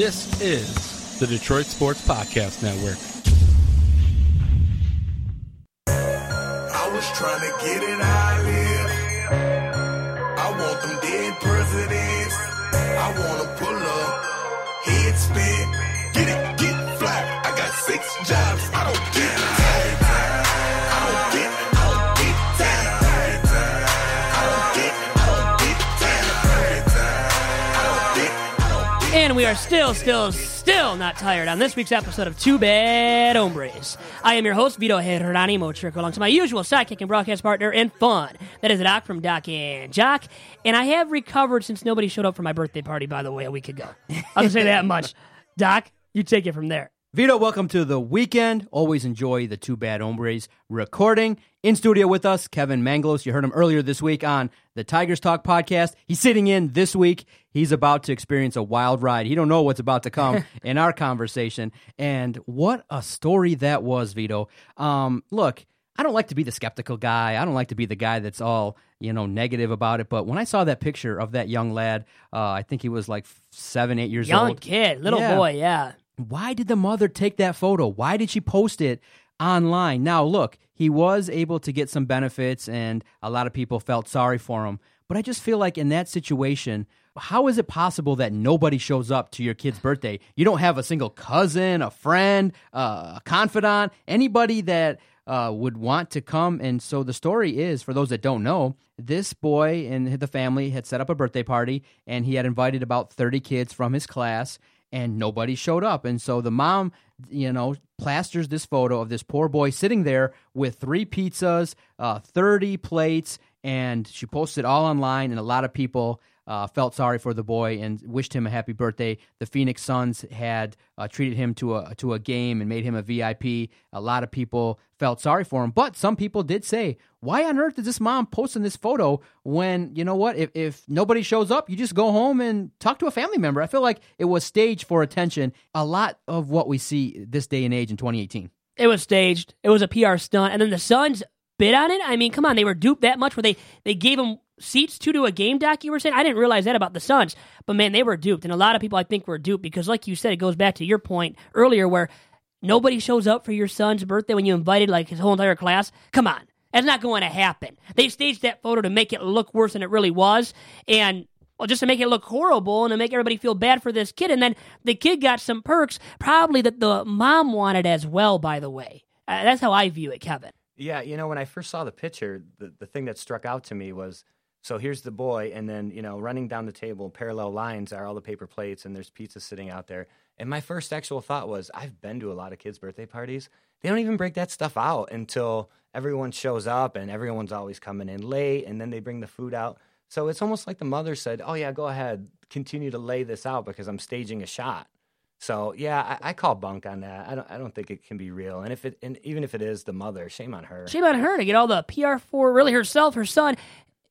This is the Detroit Sports Podcast Network. I was trying to get it how are still, still, still not tired on this week's episode of Two Bad Hombres. I am your host, Vito Geronimo Trick, alongside my usual sidekick and broadcast partner and fun. That is Doc from Doc and Jock. And I have recovered since nobody showed up for my birthday party, by the way, a week ago. I'll just say that much. Doc, you take it from there. Vito, welcome to the weekend. Always enjoy the two bad hombres recording. In studio with us, Kevin Manglos. You heard him earlier this week on the Tigers Talk podcast. He's sitting in this week. He's about to experience a wild ride. He don't know what's about to come in our conversation. And what a story that was, Vito. Um, look, I don't like to be the skeptical guy. I don't like to be the guy that's all you know negative about it. But when I saw that picture of that young lad, uh, I think he was like seven, eight years Young old. kid, little Yeah. boy, yeah. Why did the mother take that photo? Why did she post it online? Now, look, he was able to get some benefits, and a lot of people felt sorry for him. But I just feel like in that situation, how is it possible that nobody shows up to your kid's birthday? You don't have a single cousin, a friend, uh, a confidant, anybody that uh, would want to come. And so the story is, for those that don't know, this boy and the family had set up a birthday party, and he had invited about 30 kids from his class and nobody showed up. And so the mom, you know, plasters this photo of this poor boy sitting there with three pizzas, uh, 30 plates, and she posted all online. And a lot of people uh, felt sorry for the boy and wished him a happy birthday. The Phoenix Suns had uh, treated him to a to a game and made him a VIP. A lot of people felt sorry for him, but some people did say, "Why on earth is this mom posting this photo when you know what? If if nobody shows up, you just go home and talk to a family member." I feel like it was staged for attention. A lot of what we see this day and age in 2018. It was staged. It was a PR stunt, and then the Suns bid on it. I mean, come on, they were duped that much where they they gave them seats to do a game doc. You were saying I didn't realize that about the Suns, but man, they were duped, and a lot of people I think were duped because, like you said, it goes back to your point earlier where nobody shows up for your son's birthday when you invited like his whole entire class. Come on. That's not going to happen. They staged that photo to make it look worse than it really was. And well, just to make it look horrible and to make everybody feel bad for this kid. And then the kid got some perks, probably that the mom wanted as well, by the way. Uh, that's how I view it, Kevin. Yeah, you know, when I first saw the picture, the, the thing that struck out to me was so here's the boy, and then, you know, running down the table, parallel lines are all the paper plates, and there's pizza sitting out there. And my first actual thought was, I've been to a lot of kids' birthday parties. They don't even break that stuff out until everyone shows up, and everyone's always coming in late, and then they bring the food out. So it's almost like the mother said, Oh, yeah, go ahead, continue to lay this out because I'm staging a shot. So yeah, I, I call bunk on that. I don't. I don't think it can be real. And if it, and even if it is the mother, shame on her. Shame on her to get all the PR for really herself, her son.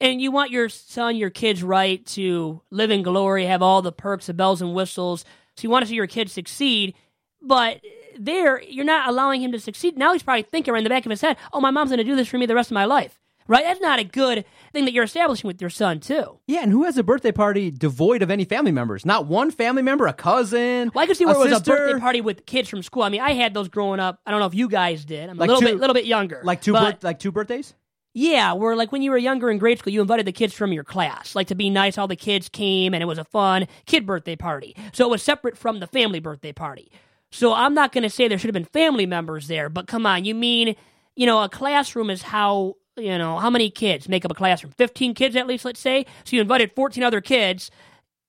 And you want your son, your kids, right, to live in glory, have all the perks, the bells and whistles. So you want to see your kid succeed, but there you're not allowing him to succeed. Now he's probably thinking right in the back of his head, "Oh, my mom's going to do this for me the rest of my life." Right? That's not a good thing that you're establishing with your son too. Yeah, and who has a birthday party devoid of any family members? Not one family member, a cousin. Well, I could see where a it was sister, a birthday party with kids from school. I mean, I had those growing up. I don't know if you guys did. I'm a little two- bit, little bit younger. like two, birth, like two birthdays. Yeah, where like when you were younger in grade school, you invited the kids from your class. Like to be nice, all the kids came and it was a fun kid birthday party. So it was separate from the family birthday party. So I'm not going to say there should have been family members there, but come on, you mean, you know, a classroom is how, you know, how many kids make up a classroom? 15 kids at least, let's say. So you invited 14 other kids.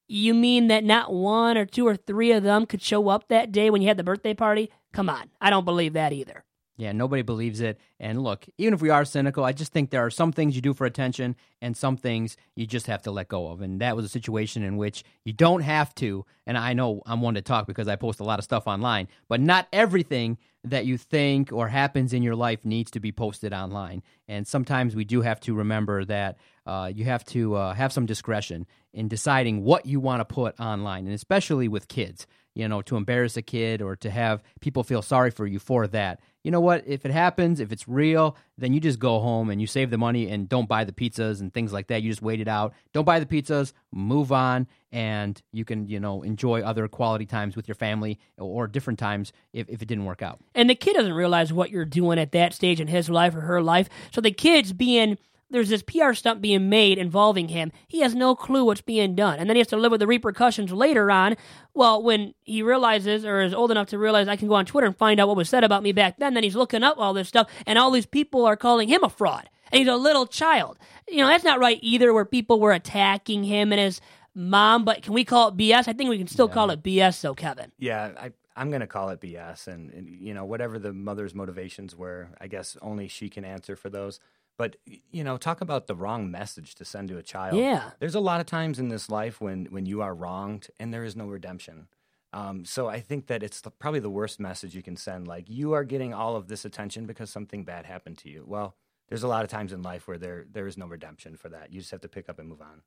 You mean that not one or two or three of them could show up that day when you had the birthday party? Come on. I don't believe that either. Yeah, nobody believes it. And look, even if we are cynical, I just think there are some things you do for attention and some things you just have to let go of. And that was a situation in which you don't have to. And I know I'm one to talk because I post a lot of stuff online, but not everything that you think or happens in your life needs to be posted online. And sometimes we do have to remember that uh, you have to uh, have some discretion in deciding what you want to put online, and especially with kids. You know, to embarrass a kid or to have people feel sorry for you for that, you know what? If it happens, if it's real, then you just go home and you save the money and don't buy the pizzas and things like that. You just wait it out. Don't buy the pizzas, move on, and you can, you know, enjoy other quality times with your family or different times if, if it didn't work out. And the kid doesn't realize what you're doing at that stage in his life or her life. So the kid's being there's this PR stunt being made involving him. He has no clue what's being done. And then he has to live with the repercussions later on. Well, when he realizes or is old enough to realize I can go on Twitter and find out what was said about me back then, then he's looking up all this stuff and all these people are calling him a fraud. And he's a little child. You know, that's not right either where people were attacking him and his mom, but can we call it BS? I think we can still yeah. call it BS though, Kevin. Yeah, I I'm going to call it BS and, and you know, whatever the mother's motivations were, I guess only she can answer for those. But you know, talk about the wrong message to send to a child. Yeah, there's a lot of times in this life when when you are wronged and there is no redemption. Um, so I think that it's the, probably the worst message you can send. Like you are getting all of this attention because something bad happened to you. Well, there's a lot of times in life where there there is no redemption for that. You just have to pick up and move on.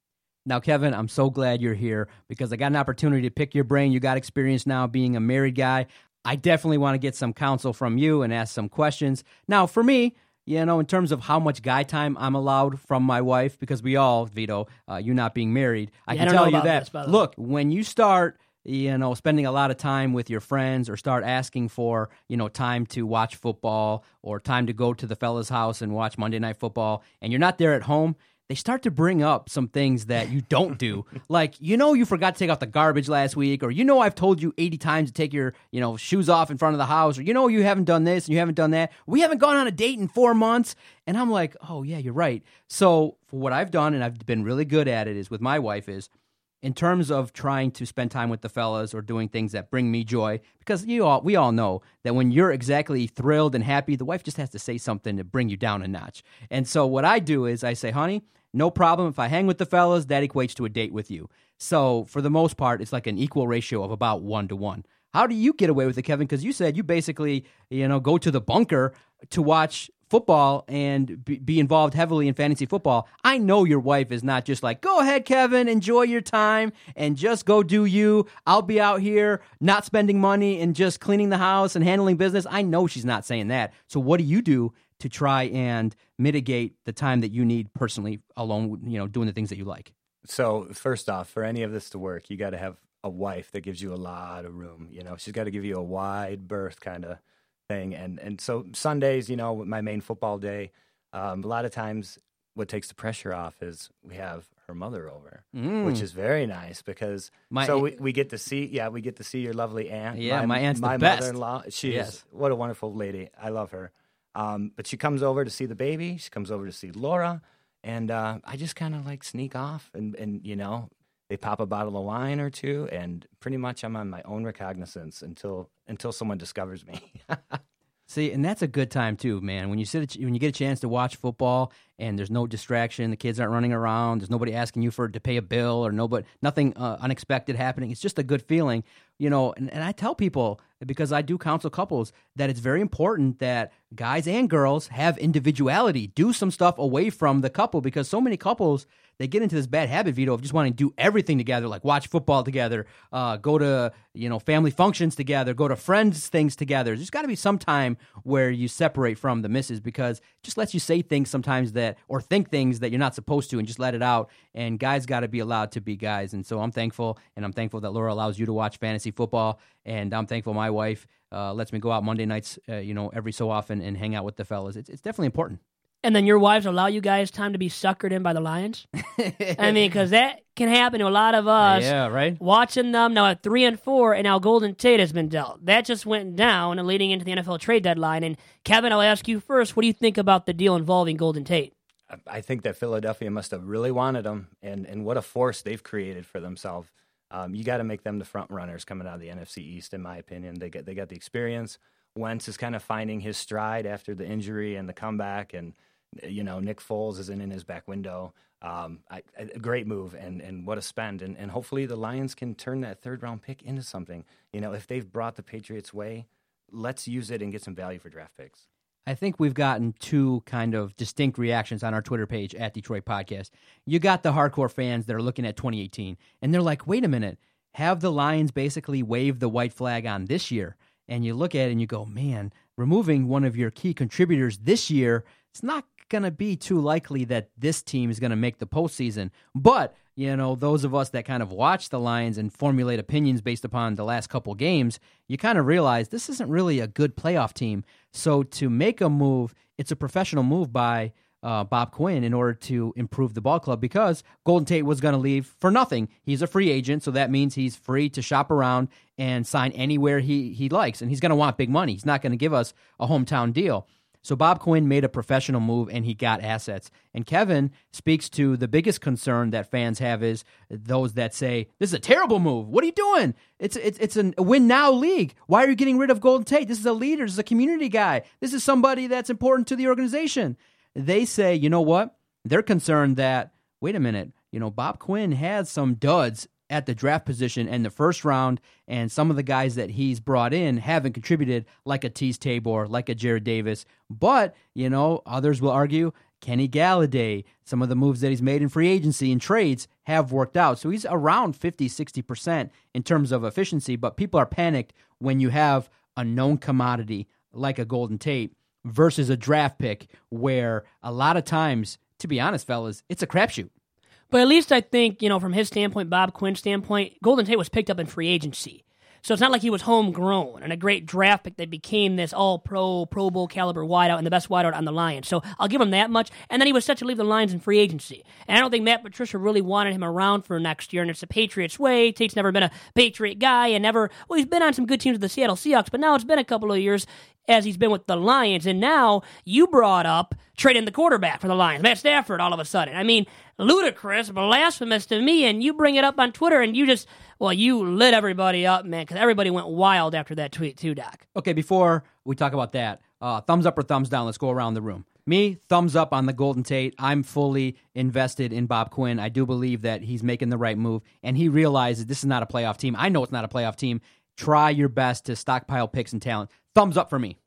Now, Kevin, I'm so glad you're here because I got an opportunity to pick your brain. You got experience now being a married guy. I definitely want to get some counsel from you and ask some questions. Now, for me, you know, in terms of how much guy time I'm allowed from my wife, because we all, Vito, uh, you not being married, I yeah, can I tell you that. This, look, when you start, you know, spending a lot of time with your friends or start asking for, you know, time to watch football or time to go to the fella's house and watch Monday Night Football, and you're not there at home, they start to bring up some things that you don't do. like, you know, you forgot to take out the garbage last week, or you know, I've told you 80 times to take your, you know, shoes off in front of the house, or you know, you haven't done this and you haven't done that. We haven't gone on a date in four months. And I'm like, oh, yeah, you're right. So, for what I've done, and I've been really good at it, is with my wife, is in terms of trying to spend time with the fellas or doing things that bring me joy because you all we all know that when you're exactly thrilled and happy the wife just has to say something to bring you down a notch and so what i do is i say honey no problem. If I hang with the fellas, that equates to a date with you. So for the most part, it's like an equal ratio of about one to one. How do you get away with it, Kevin? Because you said you basically, you know, go to the bunker to watch football and be, involved heavily in fantasy football. I know your wife is not just like, go ahead, Kevin, enjoy your time and just go do you. I'll be out here not spending money and just cleaning the house and handling business. I know she's not saying that. So what do you do to try and mitigate the time that you need personally alone, you know, doing the things that you like? So, first off, for any of this to work, you got to have a wife that gives you a lot of room. You know, she's got to give you a wide berth kind of thing. And and so Sundays, you know, my main football day, um, a lot of times what takes the pressure off is we have her mother over, mm. which is very nice because my, so we, we get to see yeah we get to see your lovely aunt. Yeah, my, my aunt's my mother-in-law. She yes. is what a wonderful lady. I love her. Um, but she comes over to see the baby. She comes over to see Laura, and uh, I just kind of like sneak off, and and you know they pop a bottle of wine or two, and pretty much I'm on my own recognizance until until someone discovers me. See, and that's a good time too, man. When you sit, when you get a chance to watch football, and there's no distraction, the kids aren't running around, there's nobody asking you for to pay a bill or nobody, nothing uh, unexpected happening. It's just a good feeling, you know. And, and I tell people because I do counsel couples that it's very important that guys and girls have individuality, do some stuff away from the couple because so many couples they get into this bad habit, Vito, of just wanting to do everything together, like watch football together, uh, go to you know family functions together, go to friends things together. There's got to be some time where you separate from the misses because it just lets you say things sometimes that or think things that you're not supposed to, and just let it out. And guys got to be allowed to be guys. And so I'm thankful, and I'm thankful that Laura allows you to watch fantasy football, and I'm thankful my wife uh, lets me go out Monday nights, uh, you know, every so often and hang out with the fellas. It's, it's definitely important. And then your wives allow you guys time to be suckered in by the Lions. I mean, because that can happen to a lot of us. Yeah, right. Watching them now at three and four, and now Golden Tate has been dealt. That just went down and leading into the NFL trade deadline. And Kevin, I'll ask you first. What do you think about the deal involving Golden Tate? I think that Philadelphia must have really wanted him, and and what a force they've created for themselves. Um, you got to make them the front runners coming out of the NFC East, in my opinion. They get they got the experience. Wentz is kind of finding his stride after the injury and the comeback, and you know Nick Foles isn't in his back window. Um, I, a great move, and and what a spend, and and hopefully the Lions can turn that third round pick into something. You know, if they've brought the Patriots' way, let's use it and get some value for draft picks. I think we've gotten two kind of distinct reactions on our Twitter page at Detroit Podcast. You got the hardcore fans that are looking at 2018, and they're like, wait a minute, have the Lions basically waved the white flag on this year? And you look at it and you go, man, removing one of your key contributors this year, it's not going to be too likely that this team is going to make the postseason. But, you know, those of us that kind of watch the Lions and formulate opinions based upon the last couple games, you kind of realize this isn't really a good playoff team. So to make a move, it's a professional move by uh, Bob Quinn in order to improve the ball club because Golden Tate was going to leave for nothing. He's a free agent, so that means he's free to shop around and sign anywhere he, he likes. And he's going to want big money. He's not going to give us a hometown deal. So Bob Quinn made a professional move and he got assets. And Kevin speaks to the biggest concern that fans have is those that say, This is a terrible move. What are you doing? It's it's it's a win now league. Why are you getting rid of Golden Tate? This is a leader, this is a community guy. This is somebody that's important to the organization. They say, you know what? They're concerned that, wait a minute, you know, Bob Quinn had some duds at the draft position in the first round, and some of the guys that he's brought in haven't contributed, like a Teez Tabor, like a Jarrad Davis. But, you know, others will argue Kenny Golladay, some of the moves that he's made in free agency and trades have worked out. So he's around 50, 60% in terms of efficiency, but people are panicked when you have a known commodity like a Golden Tate versus a draft pick where a lot of times, to be honest, fellas, it's a crapshoot. But at least I think, you know, from his standpoint, Bob Quinn's standpoint, Golden Tate was picked up in free agency. So it's not like he was homegrown and a great draft pick that became this all pro, Pro Bowl caliber wideout and the best wideout on the Lions. So I'll give him that much. And then he was set to leave the Lions in free agency. And I don't think Matt Patricia really wanted him around for next year. And it's the Patriots way. Tate's never been a Patriot guy and never, well, he's been on some good teams with the Seattle Seahawks, but now it's been a couple of years as he's been with the Lions. And now you brought up trading the quarterback for the Lions, Matt Stafford, all of a sudden. I mean, ludicrous, blasphemous to me. And you bring it up on Twitter and you just, well, you lit everybody up, man, because everybody went wild after that tweet, too, Doc. Okay, before we talk about that, uh, thumbs up or thumbs down? Let's go around the room. Me, thumbs up on the Golden Tate. I'm fully invested in Bob Quinn. I do believe that he's making the right move, and he realizes this is not a playoff team. I know it's not a playoff team. Try your best to stockpile picks and talent. Thumbs up for me.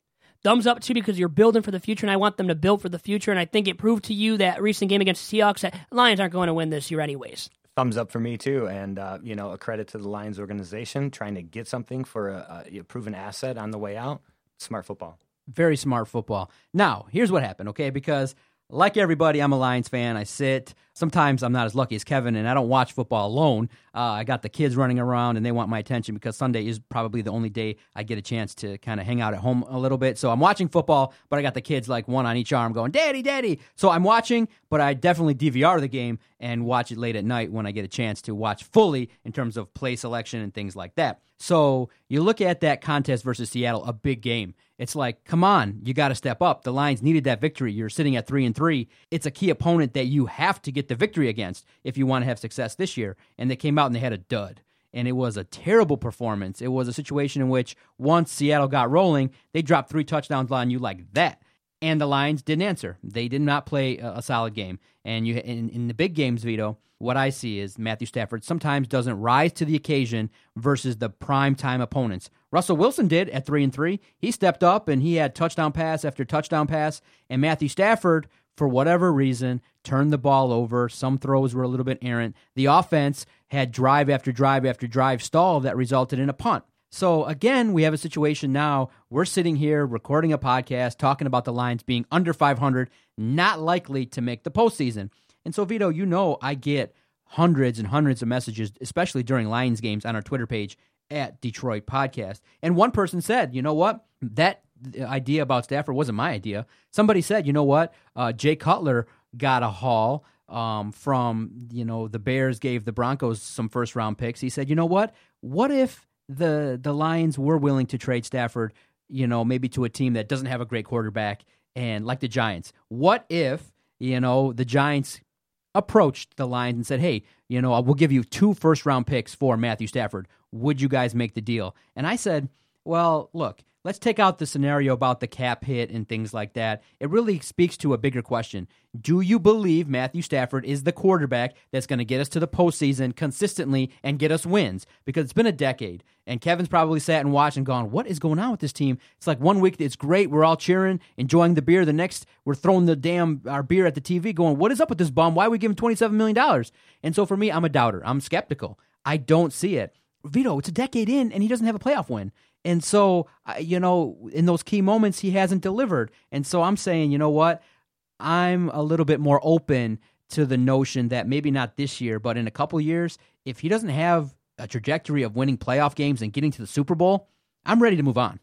Thumbs up too because you're building for the future, and I want them to build for the future. And I think it proved to you that recent game against the Seahawks that Lions aren't going to win this year anyways. Thumbs up for me too, and uh, you know a credit to the Lions organization trying to get something for a, a proven asset on the way out. Smart football. Very smart football. Now, here's what happened, okay? Because like everybody, I'm a Lions fan. I sit. Sometimes I'm not as lucky as Kevin, and I don't watch football alone. Uh, I got the kids running around, and they want my attention because Sunday is probably the only day I get a chance to kind of hang out at home a little bit. So I'm watching football, but I got the kids like one on each arm going, Daddy, Daddy. So I'm watching, but I definitely DVR the game and watch it late at night when I get a chance to watch fully in terms of play selection and things like that. So you look at that contest versus Seattle, a big game. It's like, come on, you got to step up. The Lions needed that victory. You're sitting at three and three. It's a key opponent that you have to get the victory against if you want to have success this year. And they came out and they had a dud. And it was a terrible performance. It was a situation in which once Seattle got rolling, they dropped three touchdowns on you like that. And the Lions didn't answer. They did not play a, solid game. And you in, in the big games, Vito, what I see is Matthew Stafford sometimes doesn't rise to the occasion versus the prime time opponents. Russell Wilson did at three and three. He stepped up and he had touchdown pass after touchdown pass. And Matthew Stafford, for whatever reason, turned the ball over. Some throws were a little bit errant. The offense had drive after drive after drive stall that resulted in a punt. So again, we have a situation now. We're sitting here recording a podcast talking about the Lions being under 500, not likely to make the postseason. And so, Vito, you know, I get hundreds and hundreds of messages, especially during Lions games on our Twitter page at Detroit Podcast. And one person said, you know what? That idea about Stafford wasn't my idea. Somebody said, you know what? Uh, Jay Cutler got a haul um, from, you know, the Bears gave the Broncos some first round picks. He said, you know what? What if the the Lions were willing to trade Stafford, you know, maybe to a team that doesn't have a great quarterback and like the Giants? What if, you know, the Giants approached the Lions and said, "Hey, you know, we'll give you two first round picks for Matthew Stafford. Would you guys make the deal?" And I said, "Well, look, let's take out the scenario about the cap hit and things like that. It really speaks to a bigger question. Do you believe Matthew Stafford is the quarterback that's going to get us to the postseason consistently and get us wins? Because it's been a decade, and Kevin's probably sat and watched and gone, What is going on with this team? It's like one week it's great, we're all cheering, enjoying the beer. The next, we're throwing the damn our beer at the TV, going, What is up with this bum? Why are we giving $27 million? And so for me, I'm a doubter. I'm skeptical. I don't see it. Vito, it's a decade in, and he doesn't have a playoff win. And so, you know, in those key moments, he hasn't delivered. And so I'm saying, you know what? I'm a little bit more open to the notion that maybe not this year, but in a couple years, if he doesn't have a trajectory of winning playoff games and getting to the Super Bowl, I'm ready to move on.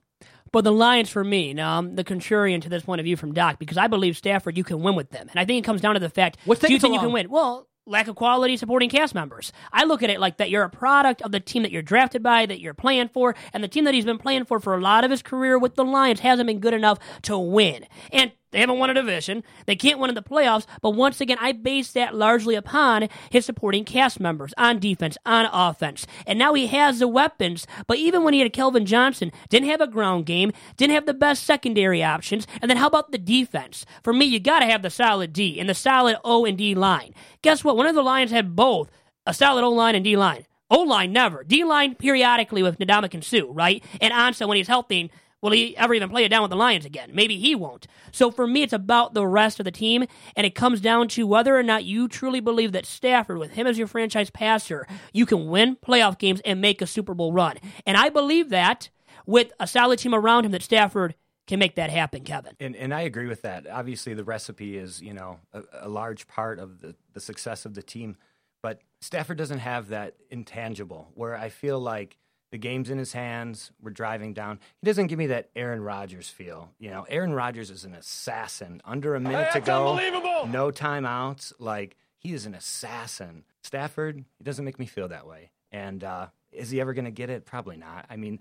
But the Lions, for me, now I'm the contrarian to this point of view from Doc because I believe Stafford, you can win with them, and I think it comes down to the fact: What's do you think you can win? Well, lack of quality supporting cast members. I look at it like that: you're a product of the team that you're drafted by, that you're playing for, and the team that he's been playing for for a lot of his career with the Lions hasn't been good enough to win. And they haven't won a division. They can't win in the playoffs. But once again, I base that largely upon his supporting cast members on defense, on offense. And now he has the weapons. But even when he had Calvin Johnson, didn't have a ground game, didn't have the best secondary options. And then how about the defense? For me, you got to have the solid D and the solid O and D line. Guess what? One of the Lions had both a solid O line and D line. O line never. D line periodically with Ndamukong Suh, right? And Ansah when he's healthy. Will he ever even play it down with the Lions again? Maybe he won't. So for me, it's about the rest of the team, and it comes down to whether or not you truly believe that Stafford, with him as your franchise passer, you can win playoff games and make a Super Bowl run. And I believe that with a solid team around him, that Stafford can make that happen, Kevin. And, and I agree with that. Obviously, the recipe is you know a, a large part of the, the success of the team, but Stafford doesn't have that intangible where I feel like the game's in his hands. We're driving down. He doesn't give me that Aaron Rodgers feel. You know, Aaron Rodgers is an assassin. Under a minute to go, no timeouts. Like he is an assassin. Stafford, he doesn't make me feel that way. And uh, is he ever going to get it? Probably not. I mean,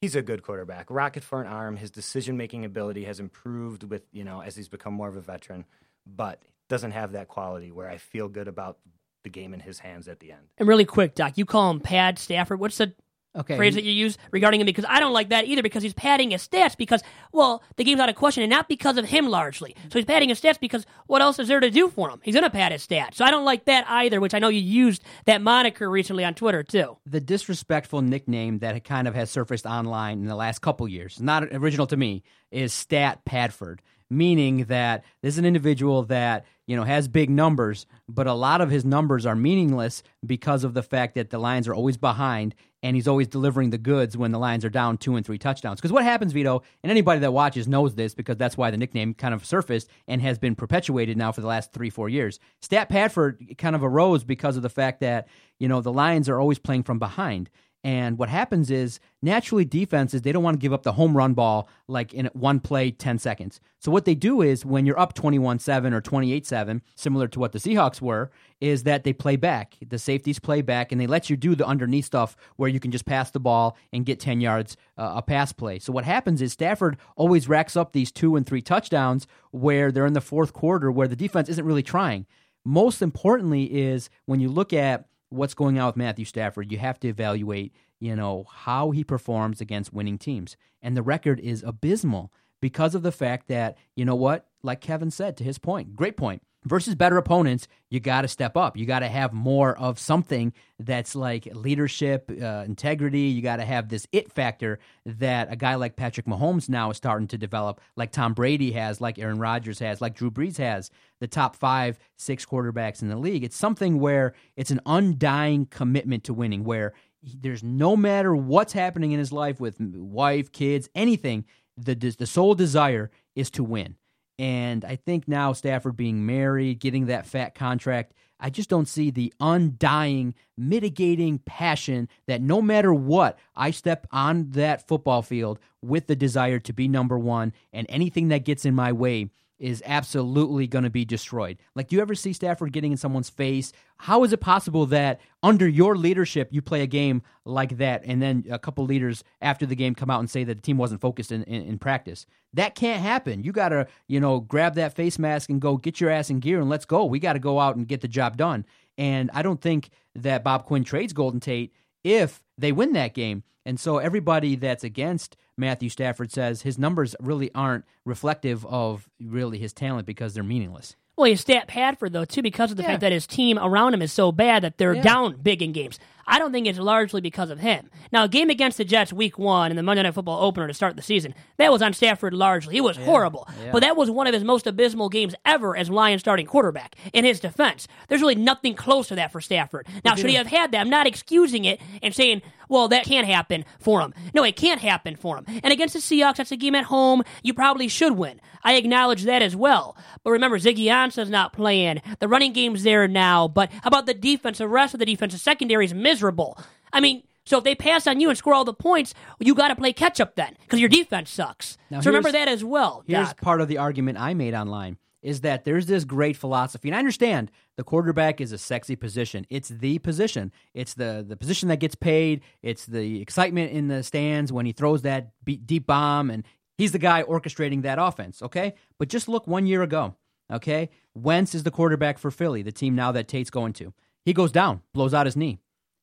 he's a good quarterback. Rocket for an arm. His decision making ability has improved with you know as he's become more of a veteran, but doesn't have that quality where I feel good about the game in his hands at the end. And really quick, Doc, you call him Pad Stafford. What's the Okay. phrase that you use regarding him? Because I don't like that either because he's padding his stats because, well, the game's out of question and not because of him largely. So he's padding his stats because what else is there to do for him? He's going to pad his stats. So I don't like that either, which I know you used that moniker recently on Twitter too. the disrespectful nickname that kind of has surfaced online in the last couple years, not original to me, is Stat Padford, meaning that this is an individual that you know has big numbers, but a lot of his numbers are meaningless because of the fact that the Lions are always behind and he's always delivering the goods when the Lions are down two and three touchdowns. Because what happens, Vito, and anybody that watches knows this because that's why the nickname kind of surfaced and has been perpetuated now for the last three, four years. Stat Padford kind of arose because of the fact that, you know, the Lions are always playing from behind. And what happens is naturally defenses they don't want to give up the home run ball like in one play 10 seconds. So what they do is when you're up 21-7 or 28-7, similar to what the Seahawks were, is that they play back. The safeties play back and they let you do the underneath stuff where you can just pass the ball and get 10 yards uh, a pass play. So what happens is Stafford always racks up these 2 and 3 touchdowns where they're in the fourth quarter where the defense isn't really trying. Most importantly is when you look at what's going on with Matthew Stafford, you have to evaluate, you know, how he performs against winning teams. And the record is abysmal because of the fact that, you know what, like Kevin said to his point, great point. Versus better opponents, you got to step up. You got to have more of something that's like leadership, uh, integrity. You got to have this it factor that a guy like Patrick Mahomes now is starting to develop, like Tom Brady has, like Aaron Rodgers has, like Drew Brees has, the top five, six quarterbacks in the league. It's something where it's an undying commitment to winning, where there's no matter what's happening in his life with wife, kids, anything, the the sole desire is to win. And I think now Stafford being married, getting that fat contract, I just don't see the undying, mitigating passion that no matter what, I step on that football field with the desire to be number one, and anything that gets in my way is absolutely going to be destroyed. Like, do you ever see Stafford getting in someone's face? How is it possible that under your leadership you play a game like that, and then a couple leaders after the game come out and say that the team wasn't focused in, in, in practice? That can't happen. You got to, you know, grab that face mask and go get your ass in gear and let's go. We got to go out and get the job done. And I don't think that Bob Quinn trades Golden Tate if they win that game. And so everybody that's against Matthew Stafford says his numbers really aren't reflective of really his talent because they're meaningless. Well, he's stat Padford though too because of the Yeah. fact that his team around him is so bad that they're Yeah. down big in games. I don't think it's largely because of him. Now, a game against the Jets week one in the Monday Night Football opener to start the season, that was on Stafford largely. He was horrible. But that was one of his most abysmal games ever as Lions starting quarterback. In his defense, there's really nothing close to that for Stafford. Now, should he have had that? I'm not excusing it and saying, well, that can't happen for him. No, it can't happen for him. And against the Seahawks, that's a game at home. You probably should win. I acknowledge that as well. But remember, Ziggy Ansah's not playing. The running game's there now. But how about the defense? The rest of the defense, the secondary is miserable. I mean, so if they pass on you and score all the points, you got to play catch up then because your defense sucks. Now so remember that as well. Here's Doc. part of the argument I made online is that there's this great philosophy, and I understand the quarterback is a sexy position. It's the position. It's the the position that gets paid. It's the excitement in the stands when he throws that deep bomb, and he's the guy orchestrating that offense. Okay, but just look one year ago. Okay, Wentz is the quarterback for Philly, the team now that Tate's going to. He goes down, blows out his knee.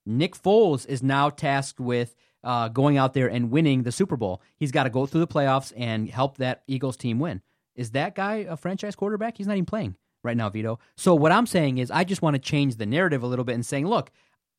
Nick Foles is now tasked with uh, going out there and winning the Super Bowl. He's got to go through the playoffs and help that Eagles team win. Is that guy a franchise quarterback? He's not even playing right now, Vito. So what I'm saying is, I just want to change the narrative a little bit and saying, look,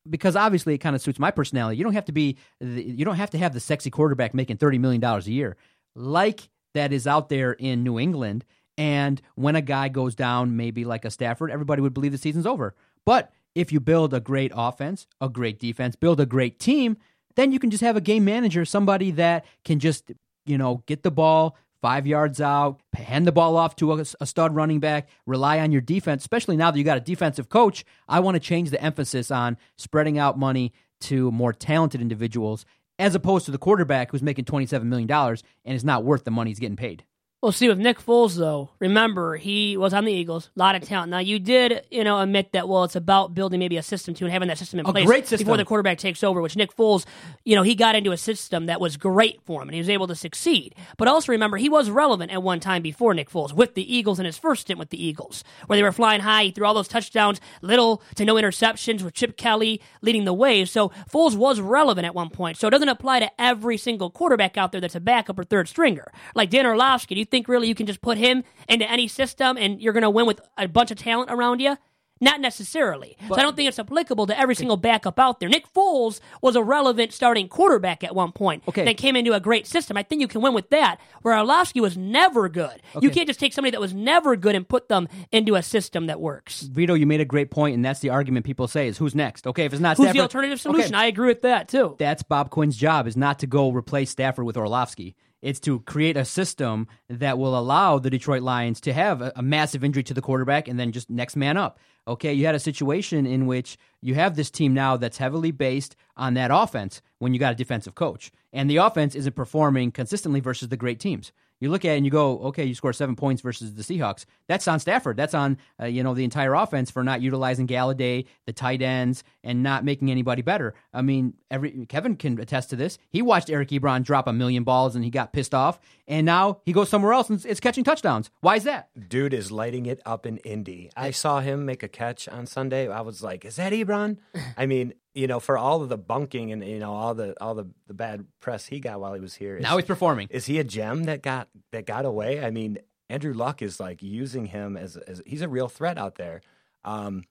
because obviously it kind of suits my personality. You don't have to be, the, you don't have to have the sexy quarterback making thirty million dollars a year, like that is out there in New England. And when a guy goes down, maybe like a Stafford, everybody would believe the season's over. But if you build a great offense, a great defense, build a great team, then you can just have a game manager, somebody that can just, you know, get the ball five yards out, hand the ball off to a, a stud running back, rely on your defense, especially now that you got a defensive coach. I want to change the emphasis on spreading out money to more talented individuals as opposed to the quarterback who's making $27 million and is not worth the money he's getting paid. Well, see, with Nick Foles, though, remember, he was on the Eagles, a lot of talent. Now, you did, you know, admit that, well, it's about building maybe a system too and having that system in A place great system. before the quarterback takes over, which Nick Foles, you know, he got into a system that was great for him and he was able to succeed. But also remember, he was relevant at one time before Nick Foles with the Eagles in his first stint with the Eagles, where they were flying high. He threw all those touchdowns, little to no interceptions, with Chip Kelly leading the way. So Foles was relevant at one point. So it doesn't apply to every single quarterback out there that's a backup or third stringer. Like Dan Orlovsky, do you think really you can just put him into any system and you're going to win with a bunch of talent around you? Not necessarily. so I don't think it's applicable to every single backup out there. Nick Foles was a relevant starting quarterback at one point. Okay. That came into a great system. I think you can win with that. Where Orlovsky was never good. Okay. You can't just take somebody that was never good and put them into a system that works. Vito, you made a great point, and that's the argument people say is who's next? Okay, if it's not Who's Stafford, the alternative solution? okay, I agree with that too. that's Bob Quinn's job is not to go replace Stafford with Orlovsky. It's to create a system that will allow the Detroit Lions to have a, a massive injury to the quarterback and then just next man up. Okay, you had a situation in which you have this team now that's heavily based on that offense when you got a defensive coach. And the offense isn't performing consistently versus the great teams. You look at it and you go, okay, you score seven points versus the Seahawks. That's on Stafford. That's on uh, you know the entire offense for not utilizing Golladay, the tight ends, and not making anybody better. I mean, every Kevin can attest to this. He watched Eric Ebron drop a million balls and he got pissed off, and now he goes somewhere else and it's- catching touchdowns. Why is that? Dude is lighting it up in Indy. I saw him make a catch on Sunday. I was like, "Is that Ebron?" I mean, you know, for all of the bunking and you know all the all the, the bad press he got while he was here. is- Now he's performing. Is he a gem that got that got away? I mean, Andrew Luck is like using him as as he's a real threat out there. Um,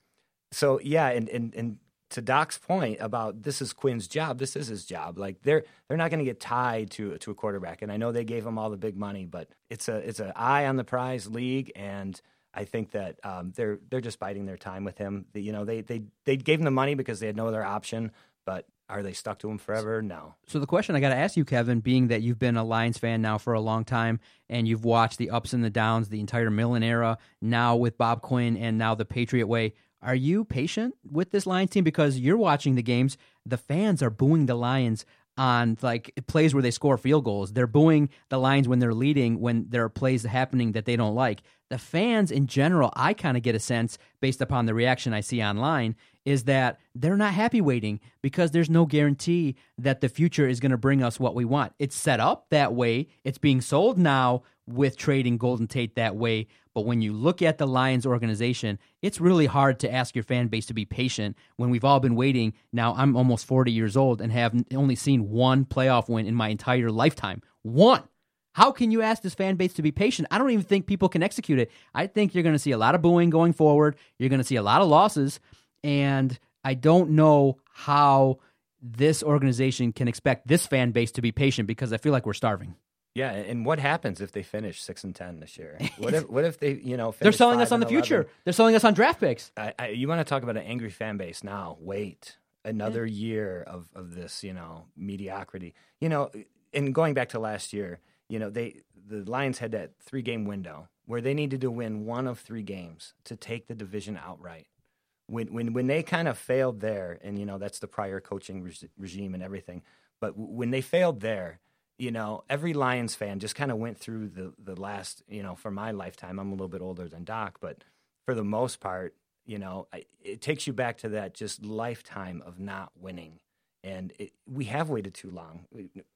so yeah, and and and to Doc's point about this is Quinn's job, this is his job. Like they're they're not going to get tied to to a quarterback, and I know they gave him all the big money, but it's a it's an eye on the prize league, and I think that um, they're they're just biding their time with him. The- you know, they they they gave him the money because they had no other option, but are they stuck to him forever? No. So the question I got to ask you, Kevin, being that you've been a Lions fan now for a long time and you've watched the ups and the downs, the entire Millen era, now with Bob Quinn and now the Patriot way, are you patient with this Lions team because you're watching the games? The fans are booing the Lions on like plays where they score field goals. They're booing the Lions when they're leading when there are plays happening that they don't like. The fans in general, I kind of get a sense based upon the reaction I see online is that they're not happy waiting because there's no guarantee that the future is going to bring us what we want. It's set up that way. It's being sold now with trading Golden Tate that way. But when you look at the Lions organization, it's really hard to ask your fan base to be patient when we've all been waiting. Now, I'm almost 40 years old and have only seen one playoff win in my entire lifetime. One. How can you ask this fan base to be patient? I don't even think people can execute it. I think you're going to see a lot of booing going forward. You're going to see a lot of losses. And I don't know how this organization can expect this fan base to be patient because I feel like we're starving. Yeah, and what happens if they finish six and ten this year? What if what if they you know They're selling us on the 11? future. They're selling us on draft picks. I, I, you want to talk about an angry fan base now? Wait another mm. year of, of this, you know, mediocrity. You know, and going back to last year, you know, they the Lions had that three game window where they needed to win one of three games to take the division outright. When when when they kind of failed there, and you know that's the prior coaching reg- regime and everything. But w- when they failed there, you know, every Lions fan just kind of went through the the last, you know, for my lifetime. I'm a little bit older than Doc, but for the most part, you know, I, it takes you back to that just lifetime of not winning. And it, we have waited too long.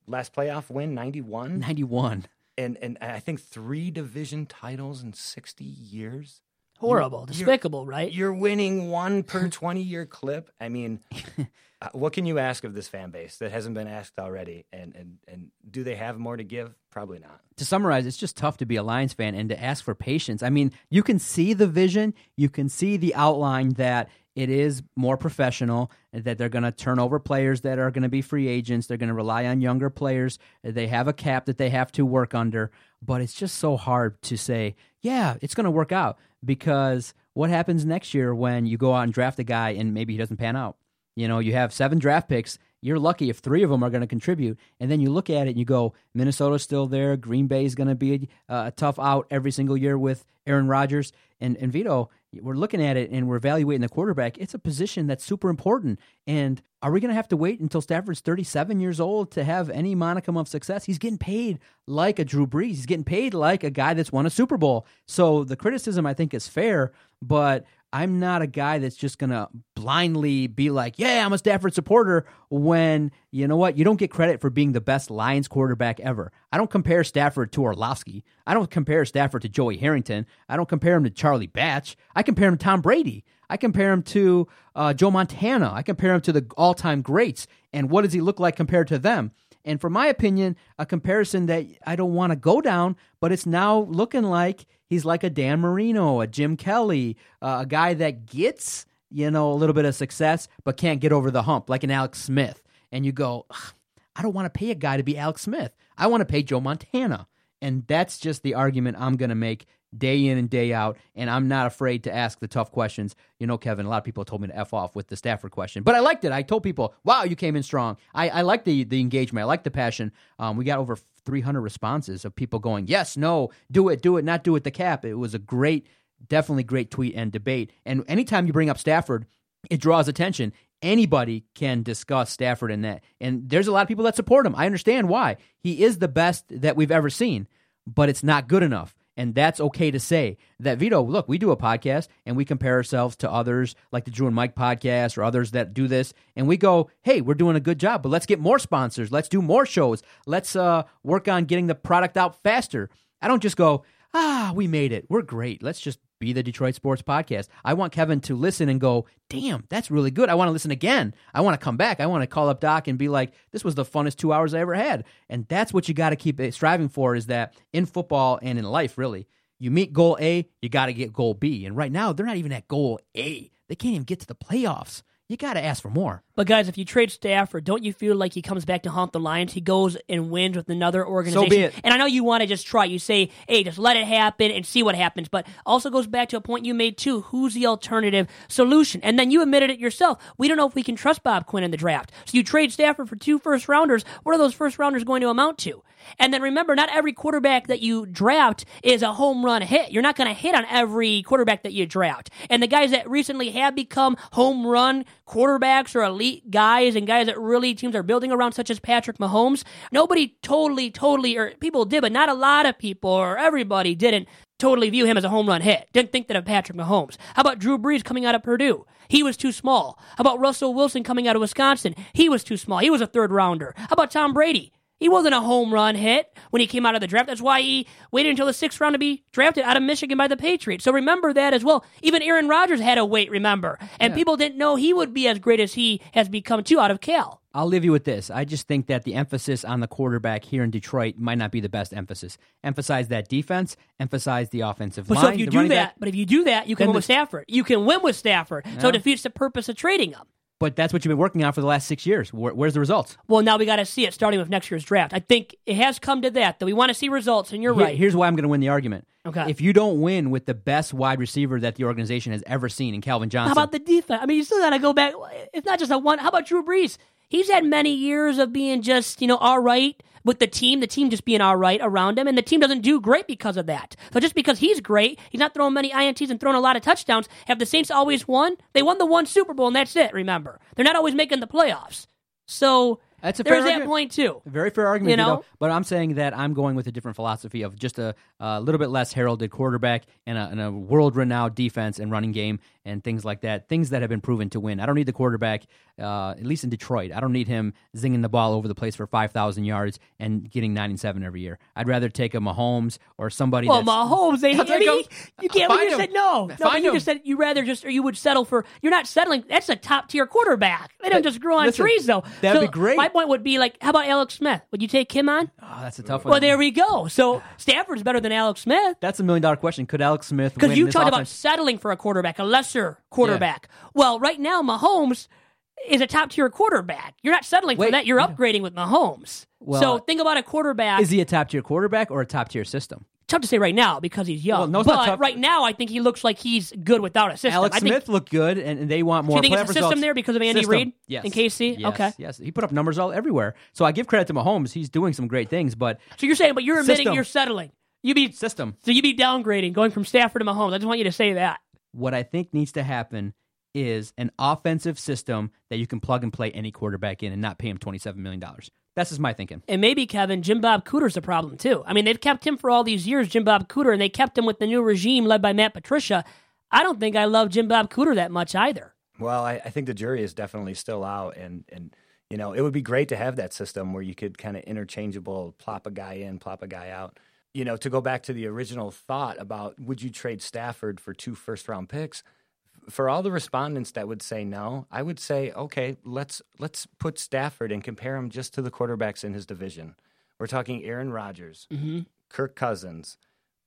Last playoff win, 91. 91. And, and I think three division titles in 60 years. Horrible, You're- despicable, right? You're winning one per 20 year clip. I mean, uh, what can you ask of this fan base that hasn't been asked already? And, and, and do they have more to give? Probably not. to summarize, it's just tough to be a Lions fan and to ask for patience. I mean, you can see the vision, you can see the outline that it is more professional, that they're going to turn over players that are going to be free agents. They're going to rely on younger players. They have a cap that they have to work under, but it's just so hard to say, yeah, it's going to work out because what happens next year when you go out and draft a guy and maybe he doesn't pan out? You know, you have seven draft picks. You're lucky if three of them are going to contribute. And then you look at it and you go, Minnesota's still there. Green Bay is going to be a, a tough out every single year with Aaron Rodgers. And, and Vito, we're looking at it and we're evaluating the quarterback. It's a position that's super important. And are we going to have to wait until Stafford's 37 years old to have any monicum of success? He's getting paid like a Drew Brees. He's getting paid like a guy that's won a Super Bowl. So the criticism, I think, is fair, but I'm not a guy that's just going to blindly be like, yeah, I'm a Stafford supporter when, you know what, you don't get credit for being the best Lions quarterback ever. I don't compare Stafford to Orlovsky. I don't compare Stafford to Joey Harrington. I don't compare him to Charlie Batch. I compare him to Tom Brady. I compare him to uh, Joe Montana. I compare him to the all time greats. And what does he look like compared to them? And for my opinion, a comparison that I don't want to go down, but it's now looking like he's like a Dan Marino, a Jim Kelly, uh, a guy that gets, you know, a little bit of success, but can't get over the hump, like an Alex Smith. And you go, I don't want to pay a guy to be Alex Smith. I want to pay Joe Montana. And that's just the argument I'm going to make day in and day out. And I'm not afraid to ask the tough questions. You know, Kevin, a lot of people told me to F off with the Stafford question, but I liked it. I told people, wow, you came in strong. I, I like the, the engagement. I like the passion. Um, we got over 300 responses of people going, yes, no, do it, do it, not do it, the cap. It was a great, definitely great tweet and debate. And anytime you bring up Stafford, it draws attention. Anybody can discuss Stafford in that. And there's a lot of people that support him. I understand why. He is the best that we've ever seen, but it's not good enough. And that's okay to say that Vito, look, we do a podcast and we compare ourselves to others like the Drew and Mike podcast or others that do this. And we go, hey, we're doing a good job, but let's get more sponsors. Let's do more shows. Let's uh, work on getting the product out faster. I don't just go, ah, we made it. We're great. Let's just be the Detroit Sports Podcast. I want Kevin to listen and go, damn, that's really good. I want to listen again. I want to come back. I want to call up Doc and be like, this was the funnest two hours I ever had. And that's what you got to keep eh, striving for is that in football and in life, really, you meet goal A, you got to get goal B. And right now, they're not even at goal A. They can't even get to the playoffs. You got to ask for more. But guys, if you trade Stafford, don't you feel like he comes back to haunt the Lions? He goes and wins with another organization. So be it. And I know you want to just try. You say, "Hey, just let it happen and see what happens." But also goes back to a point you made too. Who's the alternative solution? And then you admitted it yourself. We don't know if we can trust Bob Quinn in the draft. So you trade Stafford for two first rounders. What are those first rounders going to amount to? And then remember, not every quarterback that you draft is a home run hit. You're not going to hit on every quarterback that you draft. And the guys that recently have become home run quarterbacks or elite guys and guys that really teams are building around, such as Patrick Mahomes, nobody totally, totally, or people did, but not a lot of people or everybody didn't totally view him as a home run hit. Didn't think that of Patrick Mahomes. How about Drew Brees coming out of Purdue? He was too small. How about Russell Wilson coming out of Wisconsin? He was too small. He was a third rounder. How about Tom Brady? He wasn't a home run hit when he came out of the draft. That's why he waited until the sixth round to be drafted out of Michigan by the Patriots. So remember that as well. Even Aaron Rodgers had to wait, remember. And people didn't know he would be as great as he has become, too, out of Cal. I'll leave you with this. I just think that the emphasis on the quarterback here in Detroit might not be the best emphasis. Emphasize that defense, emphasize the offensive But line. so if you do that, back. but if you do that, you can win the- with Stafford. You can win with Stafford. So it defeats the purpose of trading him. But that's what you've been working on for the last six years. Where, where's the results? Well, now we got to see it starting with next year's draft. I think it has come to that that we want to see results, and you're Here- right. Here's why I'm going to win the argument. Okay. If you don't win with the best wide receiver that the organization has ever seen in Calvin Johnson, How about the defense? I mean, you still got to go back. It's not just a one. How about Drew Brees? He's had many years of being just, you know, all right with the team, the team just being all right around him, and the team doesn't do great because of that. So just because he's great, he's not throwing many INTs and throwing a lot of touchdowns. Have the Saints always won? They won the one Super Bowl, and that's it, remember. They're not always making the playoffs. So That's a fair there's that point, too. Very fair argument, You know? But I'm saying that I'm going with a different philosophy of just a, a little bit less heralded quarterback and a, and a world-renowned defense and running game and things like that. Things that have been proven to win. I don't need the quarterback, uh, at least in Detroit. I don't need him zinging the ball over the place for 5,000 yards and getting 9 and 7 every year. I'd rather take a Mahomes or somebody Well, that's... Mahomes, they, I'll I take mean, him. you can't. Find You just him. said no. No, Find you him. just said you rather just, or you would settle for. You're not settling. That's a top tier quarterback. They don't But just grow on listen, trees, though. that'd So be great. My point would be like, how about Alex Smith? Would you take him on? Oh, that's a tough one. Well, there we go. So Stafford's better than Alex Smith. That's a million-dollar question. Could Alex Smith Because you this talked about settling for a quarterback, a lesser quarterback. Well, right now, Mahomes is a top tier quarterback. You're not settling for that. You're upgrading with Mahomes. Well, so think about a quarterback. Is he a top-tier quarterback or a top-tier system? tough to say right now because he's young. Well, no, but right now, I think he looks like he's good without a system. Alex I think, Smith looked good, and, and they want more. you think it's a system results. there because of Andy System. Reid Yes. and KC? Yes, Okay. Yes, he put up numbers all everywhere. So I give credit to Mahomes. He's doing some great things, but So you're saying, but you're admitting System. you're settling. You be system. so you be downgrading, going from Stafford to Mahomes. I just want you to say that. What I think needs to happen is an offensive system that you can plug and play any quarterback in and not pay him twenty seven million dollars. That's just my thinking. And maybe Kevin Jim Bob Cooter's a problem too. I mean, they've kept him for all these years, Jim Bob Cooter, and they kept him with the new regime led by Matt Patricia. I don't think I love Jim Bob Cooter that much either. Well, I, I think the jury is definitely still out, and and you know it would be great to have that system where you could kind of interchangeable plop a guy in, plop a guy out. You know, to go back to the original thought about would you trade Stafford for two first round picks? For all the respondents that would say no, I would say okay, let's let's put Stafford and compare him just to the quarterbacks in his division. We're talking Aaron Rodgers, mm-hmm. Kirk Cousins,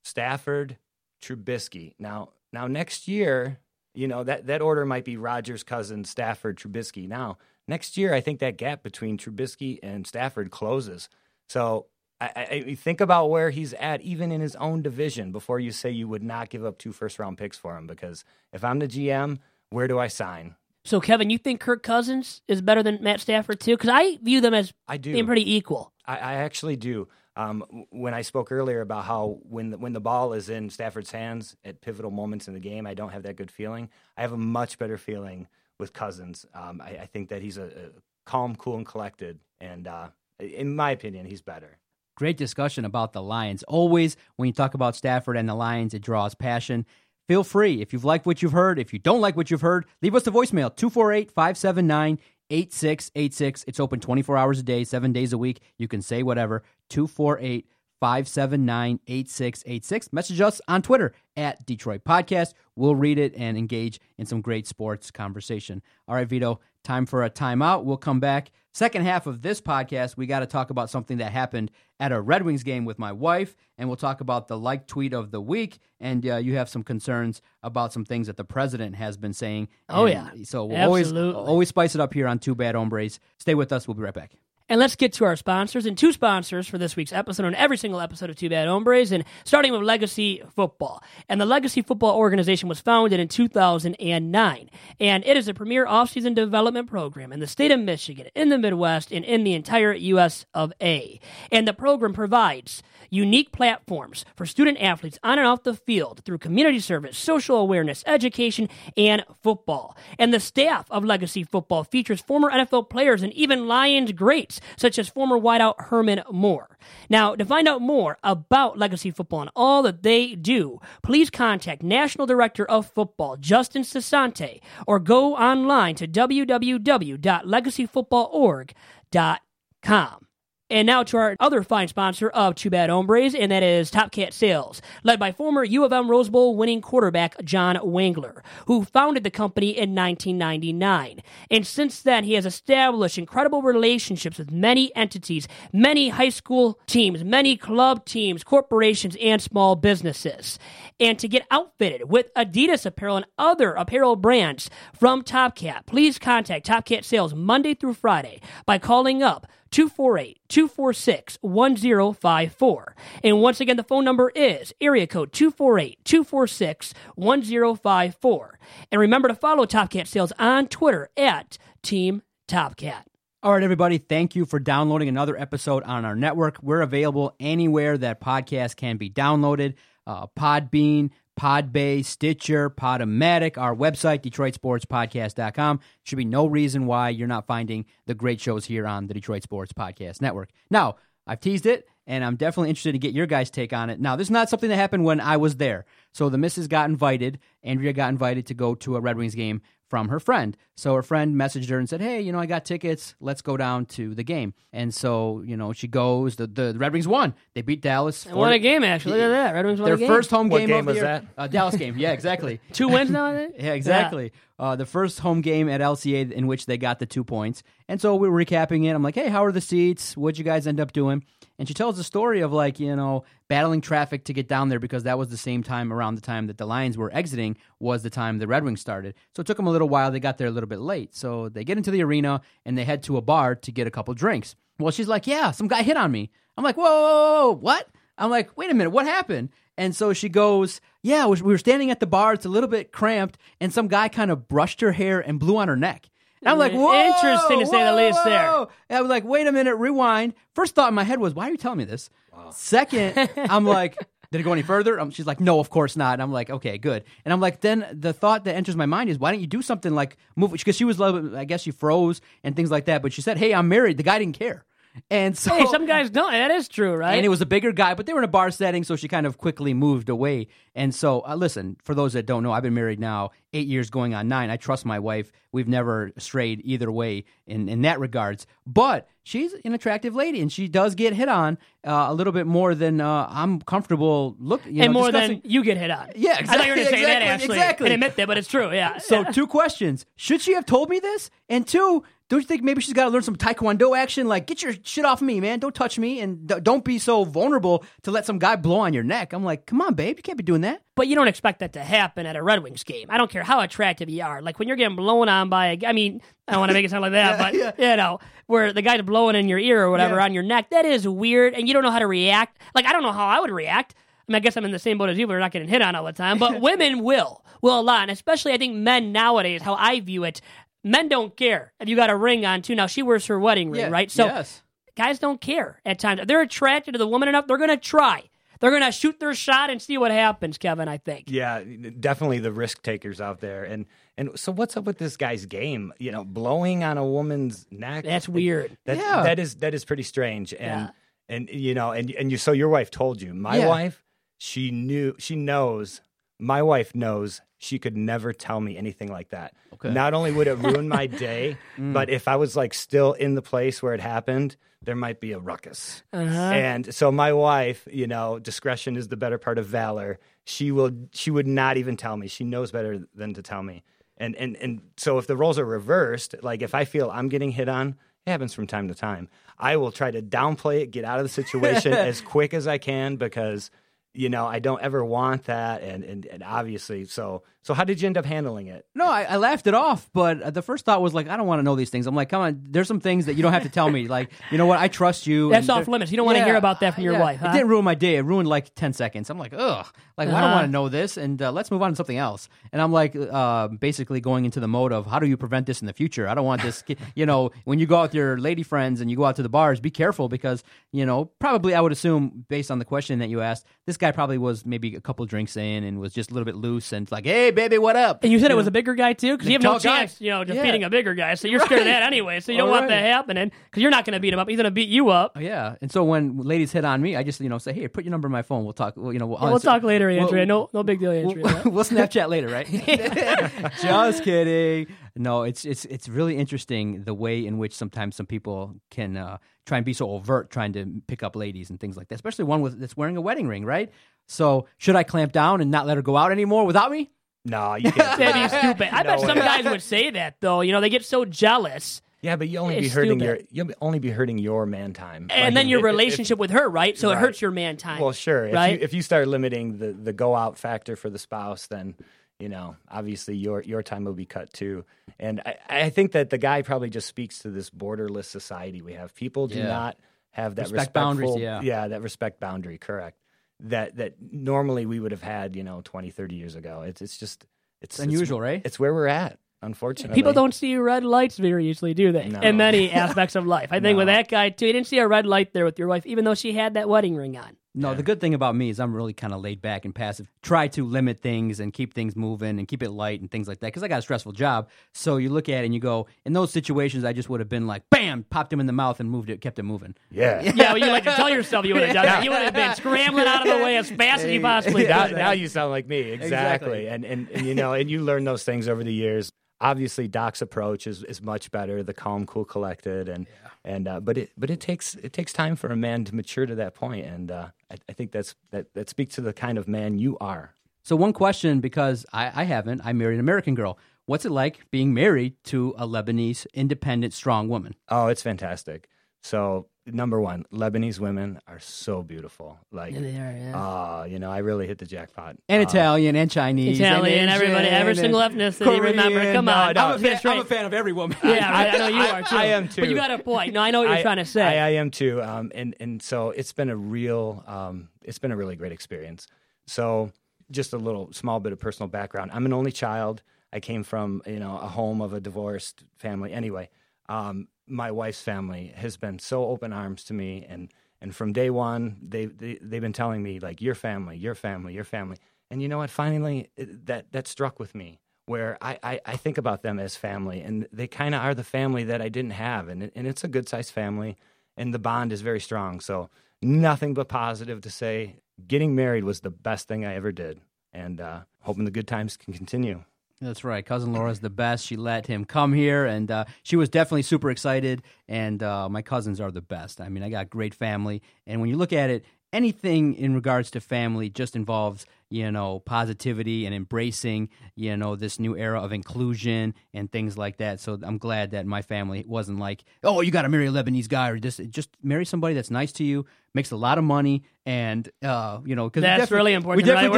Stafford, Trubisky. Now, now next year, you know that that order might be Rodgers, Cousins, Stafford, Trubisky. Now, next year, I think that gap between Trubisky and Stafford closes. So, I, I, think about where he's at, even in his own division, before you say you would not give up two first round picks for him. Because if I'm the GM, where do I sign? So, Kevin, you think Kirk Cousins is better than Matt Stafford too? Because I view them as I do. being pretty equal. I, I actually do. Um, when I spoke earlier about how when the, when the ball is in Stafford's hands at pivotal moments in the game, I don't have that good feeling. I have a much better feeling with Cousins. Um, I, I think that he's a, a calm, cool, and collected, and uh, in my opinion, he's better. Great discussion about the Lions. Always, when you talk about Stafford and the Lions, it draws passion. Feel free. If you've liked what you've heard, if you don't like what you've heard, leave us a voicemail 248 579 8686. It's open 24 hours a day, seven days a week. You can say whatever. 248 579 8686. Message us on Twitter at Detroit Podcast. We'll read it and engage in some great sports conversation. All right, Vito, time for a timeout. We'll come back. Second half of this podcast, we got to talk about something that happened at a Red Wings game with my wife, and we'll talk about the like tweet of the week. And uh, you have some concerns about some things that the president has been saying. Oh, yeah. So we'll always, always spice it up here on Two Bad Hombres. Stay with us. We'll be right back. And let's get to our sponsors and two sponsors for this week's episode on every single episode of Two Bad Hombres, and starting with Legacy Football. And the Legacy Football organization was founded in 2009, and it is a premier offseason development program in the state of Michigan, in the Midwest, and in the entire U.S. of A. And the program provides unique platforms for student athletes on and off the field through community service, social awareness, education, and football. And the staff of Legacy Football features former NFL players and even Lions greats, such as former wideout Herman Moore. Now, to find out more about Legacy Football and all that they do, please contact National Director of Football, Justin Sasante, or go online to www.legacyfootballorg.com. And now to our other fine sponsor of Two Bad Hombres, and that is Top Cat Sales, led by former U of M Rose Bowl winning quarterback John Wangler, who founded the company in 1999. And since then, he has established incredible relationships with many entities, many high school teams, many club teams, corporations, and small businesses. And to get outfitted with Adidas apparel and other apparel brands from Top Cat, please contact Top Cat Sales Monday through Friday by calling up 248 246 1054. And once again, the phone number is area code 248 246 1054. And remember to follow Top Cat Sales on Twitter at Team Top Cat. All right, everybody, thank you for downloading another episode on our network. We're available anywhere that podcasts can be downloaded uh, Podbean, Podbay, Stitcher, Podomatic, our website, DetroitSportsPodcast.com. Should be no reason why you're not finding the great shows here on the Detroit Sports Podcast Network. Now, I've teased it, and I'm definitely interested to get your guys' take on it. Now, this is not something that happened when I was there. So the missus got invited. Andrea got invited to go to a Red Wings game from her friend. So her friend messaged her and said, "Hey, you know, I got tickets. Let's go down to the game." And so, you know, she goes. The the, Red Wings won. They beat Dallas. They won a game actually. Look at that. Red Wings won Their a game. first home What game, game of the was year. that? Uh, Dallas game. Yeah, exactly. Two wins now, I think? Yeah, exactly. Uh, the first home game at LCA in which they got the two points. And so we were recapping it. I'm like, hey, how are the seats? What'd you guys end up doing? And she tells the story of like, you know, battling traffic to get down there because that was the same time around the time that the Lions were exiting was the time the Red Wings started. So it took them a little while. They got there a little bit late. So they get into the arena and they head to a bar to get a couple drinks. Well, she's like, yeah, some guy hit on me. I'm like, whoa, whoa, whoa, what? I'm like, wait a minute, what happened? And so she goes, yeah, we were standing at the bar. It's a little bit cramped, and some guy kind of brushed her hair and blew on her neck. And I'm like, whoa, Interesting to say the whoa, least there. And I was like, wait a minute, rewind. First thought in my head was, why are you telling me this? Second, I'm like, did it go any further? Um, she's like, no, of course not. And I'm like, okay, good. And I'm like, then the thought that enters my mind is, why don't you do something like move? Because she was, a little bit- I guess she froze and things like that. But she said, hey, I'm married. The guy didn't care. And so, Hey, some guys don't. That is true, right? and it was a bigger guy, but they were in a bar setting, so she kind of quickly moved away. And so, uh, listen, for those that don't know, I've been married now eight years, going on nine. I trust my wife. We've never strayed either way in in that regards. But she's an attractive lady, and she does get hit on uh, a little bit more than uh, I'm comfortable looking. You and know, more discussing. than you get hit on. Yeah, exactly. I thought you were going to exactly, that, Ashley. exactly. And admit that, but it's true, yeah. So, two questions: Should she have told me this? And two, don't you think maybe she's got to learn some taekwondo action? Like, get your shit off me, man! Don't touch me, and d- don't be so vulnerable to let some guy blow on your neck. I'm like, come on, babe, you can't be doing that. But you don't expect that to happen at a Red Wings game. I don't care how attractive you are. Like when you're getting blown on by a, I mean, I don't want to make it sound like that, but you know, where the guy's blowing in your ear or whatever Yeah. on your neck, that is weird, and you don't know how to react. Like I don't know how I would react. I mean, I guess I'm in the same boat as you, but we're not getting hit on all the time. But women will, will a lot, and especially I think men nowadays. How I view it, men don't care if you got a ring on too. Now she wears her wedding ring, right? So yes. guys don't care at times. If they're attracted to the woman enough, they're going to try. They're going to shoot their shot and see what happens, Kevin, I think. Yeah, definitely the risk takers out there. And and so what's up with this guy's game? You know, blowing on a woman's neck. That's weird. That, Yeah. that is that is pretty strange. And Yeah. and you know, and and you so your wife told you. My Yeah. wife, she knew she knows my wife knows she could never tell me anything like that. Okay. Not only would it ruin my day, mm. but if I was like still in the place where it happened, there might be a ruckus. Uh-huh. And so my wife, you know, discretion is the better part of valor. She will she would not even tell me. She knows better than to tell me. And and and so if the roles are reversed, like if I feel I'm getting hit on, it happens from time to time. I will try to downplay it, get out of the situation as quick as I can because you know I don't ever want that. And and, and obviously, so so how did you end up handling it? No, I, I laughed it off, but uh, the first thought was like, I don't want to know these things. I'm like, come on, there's some things that you don't have to tell me. Like, you know what? I trust you. That's off limits. You don't wanna hear about that from your yeah. wife, huh? It didn't ruin my day. It ruined like ten seconds. I'm like, ugh. Like, I don't Uh-huh. want to know this, and uh, let's move on to something else. And I'm like, uh, basically going into the mode of how do you prevent this in the future? I don't want this. you know, when you go out with your lady friends and you go out to the bars, be careful because you know probably I would assume based on the question that you asked, this guy probably was maybe a couple drinks in and was just a little bit loose and like, hey, baby, what up? And you said it was a bigger guy too, because you have no tall guy. chance, you know, Yeah. defeating a bigger guy. So you're scared of that anyway. So you don't All want that happening because you're not going to beat him up. He's going to beat you up. Oh, yeah, and so when ladies hit on me, I just you know say, "Hey, put your number in my phone. We'll talk. Well, you know, we'll, we'll talk later, we'll- Andrea. no, no big deal, Andrea. We'll, we'll Snapchat later, right? just kidding. No, it's it's it's really interesting the way in which sometimes some people can uh, try and be so overt, trying to pick up ladies and things like that. Especially one with that's wearing a wedding ring, right? So should I clamp down and not let her go out anymore without me? No, you can't. do That'd be stupid. I No bet some way. guys would say that though. You know, they get so jealous Yeah, but you only be It's hurting stupid. your you'll only be hurting your man time. and Like, then your if- if- relationship with her, right? So it Right. hurts your man time. Well, sure. If right? you if you start limiting the the go out factor for the spouse, then you know obviously your your time will be cut too. And I, I think that the guy probably just speaks to this borderless society we have. People do Yeah. not have that Respect boundaries, respectful- yeah. yeah, that respect boundary. Correct. That that normally we would have had, you know, 20, 30 years ago. It's it's just it's, unusual, right? It's where we're at. Unfortunately, People don't see red lights very easily, do they? No. In many aspects of life. I think with that guy too, he didn't see a red light there with your wife, even though she had that wedding ring on. No, the good thing about me is I'm really kind of laid back and passive. Try to limit things and keep things moving and keep it light and things like that because I got a stressful job. So you look at it and you go, in those situations, I just would have been like, bam, popped him in the mouth and moved it, kept it moving. Yeah. Yeah, well, you like to tell yourself you would have done that. You would have been scrambling out of the way as fast as you possibly now, could. now you sound like me exactly. Exactly. And, and and you know and you learn those things over the years obviously doc's approach is, is much better the calm cool collected and and uh, but it but it takes it takes time for a man to mature to that point and uh, I, I think that's that that speaks to the kind of man you are So one question, because I, I haven't, I married an American girl. What's it like being married to a Lebanese independent, strong woman? oh it's fantastic so number one lebanese women are so beautiful like Yeah, they are, yeah. uh, you know i really hit the jackpot And Uh, Italian and Chinese. Italian, and everybody, every Asian single and ethnicity. Remember, come no, on. no, I'm I'm, a a fan, fan, I'm a fan of every woman. Yeah, right, I know you are too. I am too. But you got a point. No, I know what you're I- trying to say. I, I am too. Um, and and so it's been a real, um, it's been a really great experience. So just a little small bit of personal background. I'm an only child. I came from you know a home of a divorced family. Anyway, um, my wife's family has been so open arms to me, and and from day one they, they they've been telling me like your family, your family, your family. And you know what? Finally, it, that that struck with me where I, I, I think about them as family, and they kind of are the family that I didn't have, and and it's a good sized family, and the bond is very strong. So nothing but positive to say. Getting married was the best thing I ever did, and uh, hoping the good times can continue. That's right. Cousin Laura's the best. She let him come here, and uh, she was definitely super excited. And uh, my cousins are the best. I mean, I got great family. And when you look at it, anything in regards to family just involves, you know, positivity and embracing, you know, this new era of inclusion and things like that. So I'm glad that my family wasn't like, oh, you got to marry a Lebanese guy or just just marry somebody that's nice to you, makes a lot of money, and uh, you know, because That's really important. We right? definitely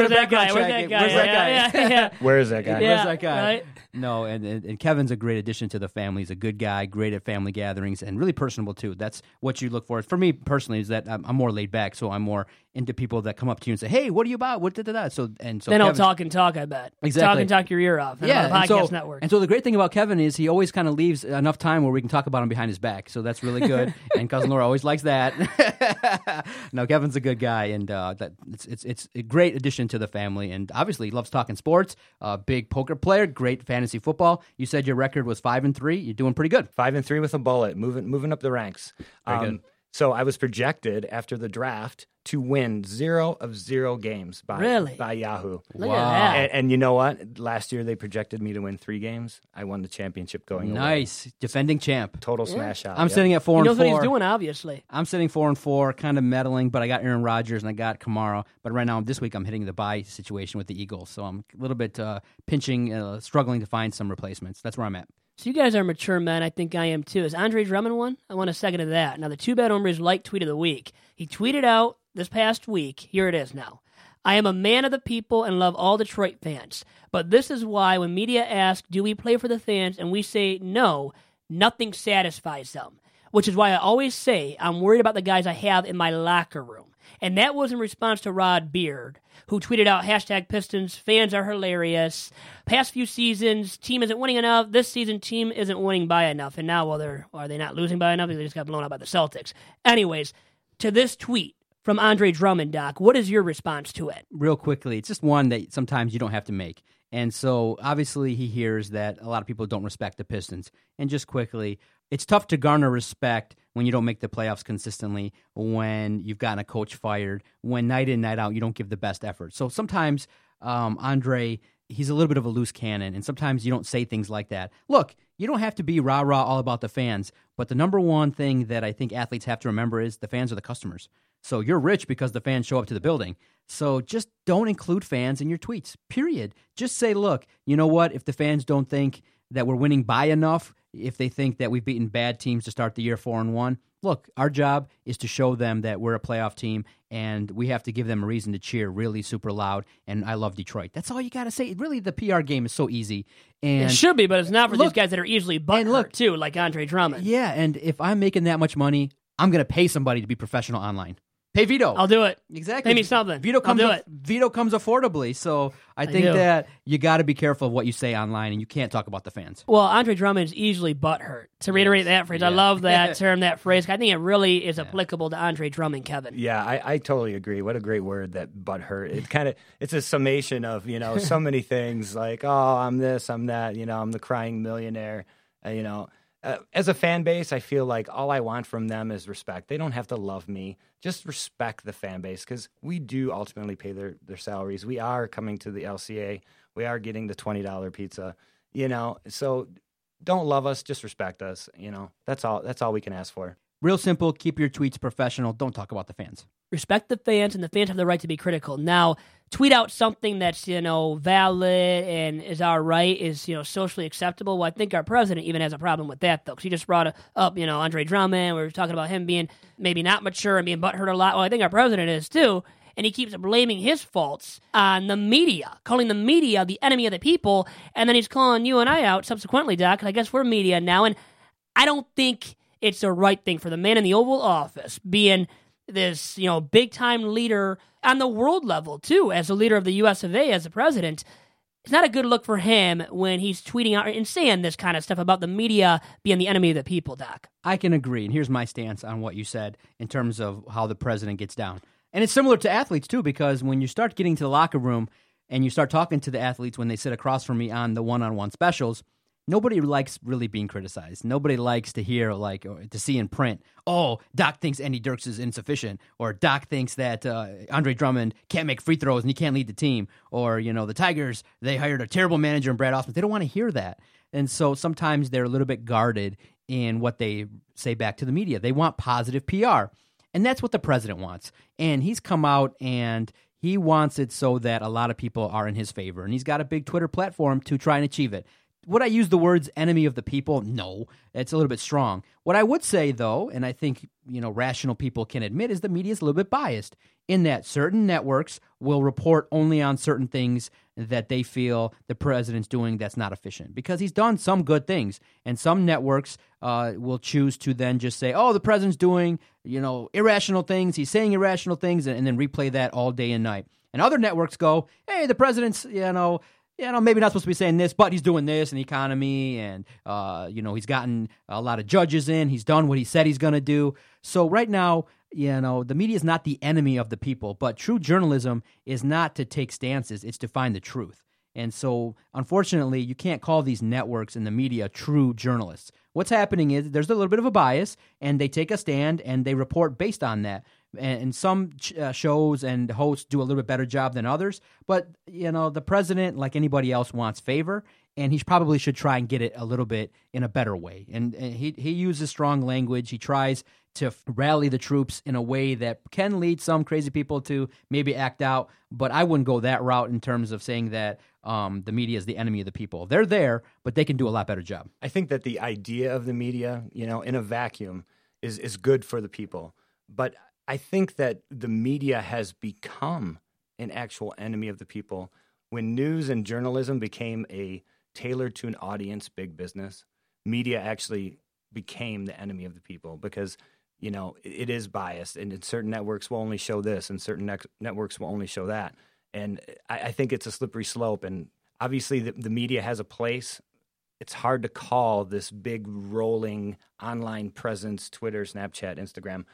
Where's did a that guy? Where's that guy? Where's that guy? Yeah, yeah. Where is that guy? Yeah. Where's that guy? right? No, and, and and Kevin's a great addition to the family. He's a good guy, great at family gatherings, and really personable too. That's what you look for. For me personally, is that I'm, I'm more laid back, so I'm more into people that come up to you and say, "Hey, what are you about? What did that?" So and so Then I'll talk and talk, I bet. Exactly. Talk and talk your ear off. Yeah, on the and podcast so, network. And so the great thing about Kevin is he always kind of leaves enough time where we can talk about him behind his back. So that's really good. and cousin Laura always likes that. no, Kevin's a good guy, and uh, that it's, it's it's a great addition to the family. And obviously, he loves talking sports. Uh, big poker player, great fantasy football. You said your record was five and three. You're doing pretty good. Five and three with a bullet, moving moving up the ranks. Um. So I was projected after the draft to win zero of zero games by Really? by Yahoo. Look Wow. at that. And, and you know what? Last year they projected me to win three games. I won the championship going away. Nice, defending champ. Total smash out. I'm Yep. sitting at four he and knows four. what he's doing, obviously. I'm sitting four and four, kind of meddling, but I got Aaron Rodgers and I got Kamara. But right now, this week, I'm hitting the bye situation with the Eagles, so I'm a little bit uh, pinching, uh, struggling to find some replacements. That's where I'm at. So you guys are mature men. I think I am too. Is Andre Drummond one? I want a second of that. Now the two bad hombres light tweet of the week. He tweeted out this past week. Here it is now. I am a man of the people and love all Detroit fans. But this is why when media ask, "Do we play for the fans?" and we say no, nothing satisfies them. Which is why I always say I'm worried about the guys I have in my locker room. And that was in response to Rod Beard, who tweeted out hashtag Pistons, fans are hilarious. Past few seasons, team isn't winning enough. This season, team isn't winning by enough. And now, well, they're, are they not losing by enough? They just got blown out by the Celtics. Anyways, to this tweet from Andre Drummond, Doc, what is your response to it? Real quickly, it's just one that sometimes you don't have to make. And so obviously, he hears that a lot of people don't respect the Pistons. And just quickly, it's tough to garner respect when you don't make the playoffs consistently, when you've gotten a coach fired, when night in, night out, you don't give the best effort. So sometimes, um, Andre, he's a little bit of a loose cannon, and sometimes you don't say things like that. Look, you don't have to be rah rah all about the fans, but the number one thing that I think athletes have to remember is the fans are the customers. So you're rich because the fans show up to the building. So just don't include fans in your tweets, period. Just say, look, you know what? If the fans don't think that we're winning by enough, if they think that we've beaten bad teams to start the year four and one, look, our job is to show them that we're a playoff team and we have to give them a reason to cheer really super loud. And I love Detroit. That's all you got to say. Really, the PR game is so easy. And It should be, but it's not for these guys that are easily butthurt look- too, like Andre Drummond. yeah, and if I'm making that much money, I'm going to pay somebody to be professional online. Pay Vito. I'll do it. Exactly. Pay me something. Vito I'll comes. do aff- it. Vito comes affordably, so I think do. that you got to be careful of what you say online, and you can't talk about the fans. Well, Andre Drummond is easily butthurt. To reiterate that phrase, I love that term, that phrase. I think it really is applicable to Andre Drummond, Kevin. Yeah, I, I totally agree. What a great word that butt hurt. It kind of it's a summation of you know so many things like oh I'm this I'm that you know I'm the crying millionaire. Uh, you know, uh, as a fan base, I feel like all I want from them is respect. They don't have to love me. Just respect the fan base because we do ultimately pay their their salaries. We are coming to the LCA. We are getting the twenty dollar pizza. You know, so don't love us, just respect us. You know, that's all. That's all we can ask for. Real simple. Keep your tweets professional. Don't talk about the fans. Respect the fans, and the fans have the right to be critical. Now, tweet out something that's you know valid and is our right is you know socially acceptable. Well, I think our president even has a problem with that though, because he just brought up you know Andre Drummond. We were talking about him being maybe not mature and being butthurt a lot. Well, I think our president is too. And he keeps blaming his faults on the media, calling the media the enemy of the people, and then he's calling you and I out subsequently, Doc. I guess we're media now, and I don't think it's the right thing for the man in the Oval Office being this, you know, big time leader on the world level too, as a leader of the U.S. of A. as a president. It's not a good look for him when he's tweeting out and saying this kind of stuff about the media being the enemy of the people, Doc. I can agree. And here's my stance on what you said in terms of how the president gets down. And it's similar to athletes too, because when you start getting to the locker room and you start talking to the athletes when they sit across from me on the one-on-one specials, nobody likes really being criticized. Nobody likes to hear like or to see in print, "Oh, Doc thinks Andy Dirks is insufficient," or "Doc thinks that uh, Andre Drummond can't make free throws and he can't lead the team," or you know, the Tigers they hired a terrible manager in Brad Ausmus. They don't want to hear that, and so sometimes they're a little bit guarded in what they say back to the media. They want positive PR. And that's what the president wants. And he's come out and he wants it so that a lot of people are in his favor. And he's got a big Twitter platform to try and achieve it. Would I use the words enemy of the people? No, it's a little bit strong. What I would say, though, and I think you know rational people can admit, is the media is a little bit biased in that certain networks will report only on certain things that they feel the president's doing that's not efficient because he's done some good things, and some networks uh, will choose to then just say, "Oh, the president's doing you know irrational things. He's saying irrational things," and, and then replay that all day and night. And other networks go, "Hey, the president's you know." You know, maybe not supposed to be saying this, but he's doing this in the economy, and uh, you know, he's gotten a lot of judges in. He's done what he said he's going to do. So right now, you know, the media is not the enemy of the people, but true journalism is not to take stances; it's to find the truth. And so, unfortunately, you can't call these networks and the media true journalists. What's happening is there's a little bit of a bias, and they take a stand and they report based on that. And, some uh, shows and hosts do a little bit better job than others. But you know, the president, like anybody else, wants favor, and he probably should try and get it a little bit in a better way. And, and he he uses strong language. He tries to rally the troops in a way that can lead some crazy people to maybe act out. But I wouldn't go that route in terms of saying that um, the media is the enemy of the people. They're there, but they can do a lot better job. I think that the idea of the media, you know, in a vacuum is is good for the people. But I think that the media has become an actual enemy of the people when news and journalism became a tailored to an audience big business. Media actually became the enemy of the people because you know it, is biased and certain networks will only show this and certain networks will only show that and I, I think it's a slippery slope and obviously the, the media has a place it's hard to call this big rolling online presence twitter snapchat instagram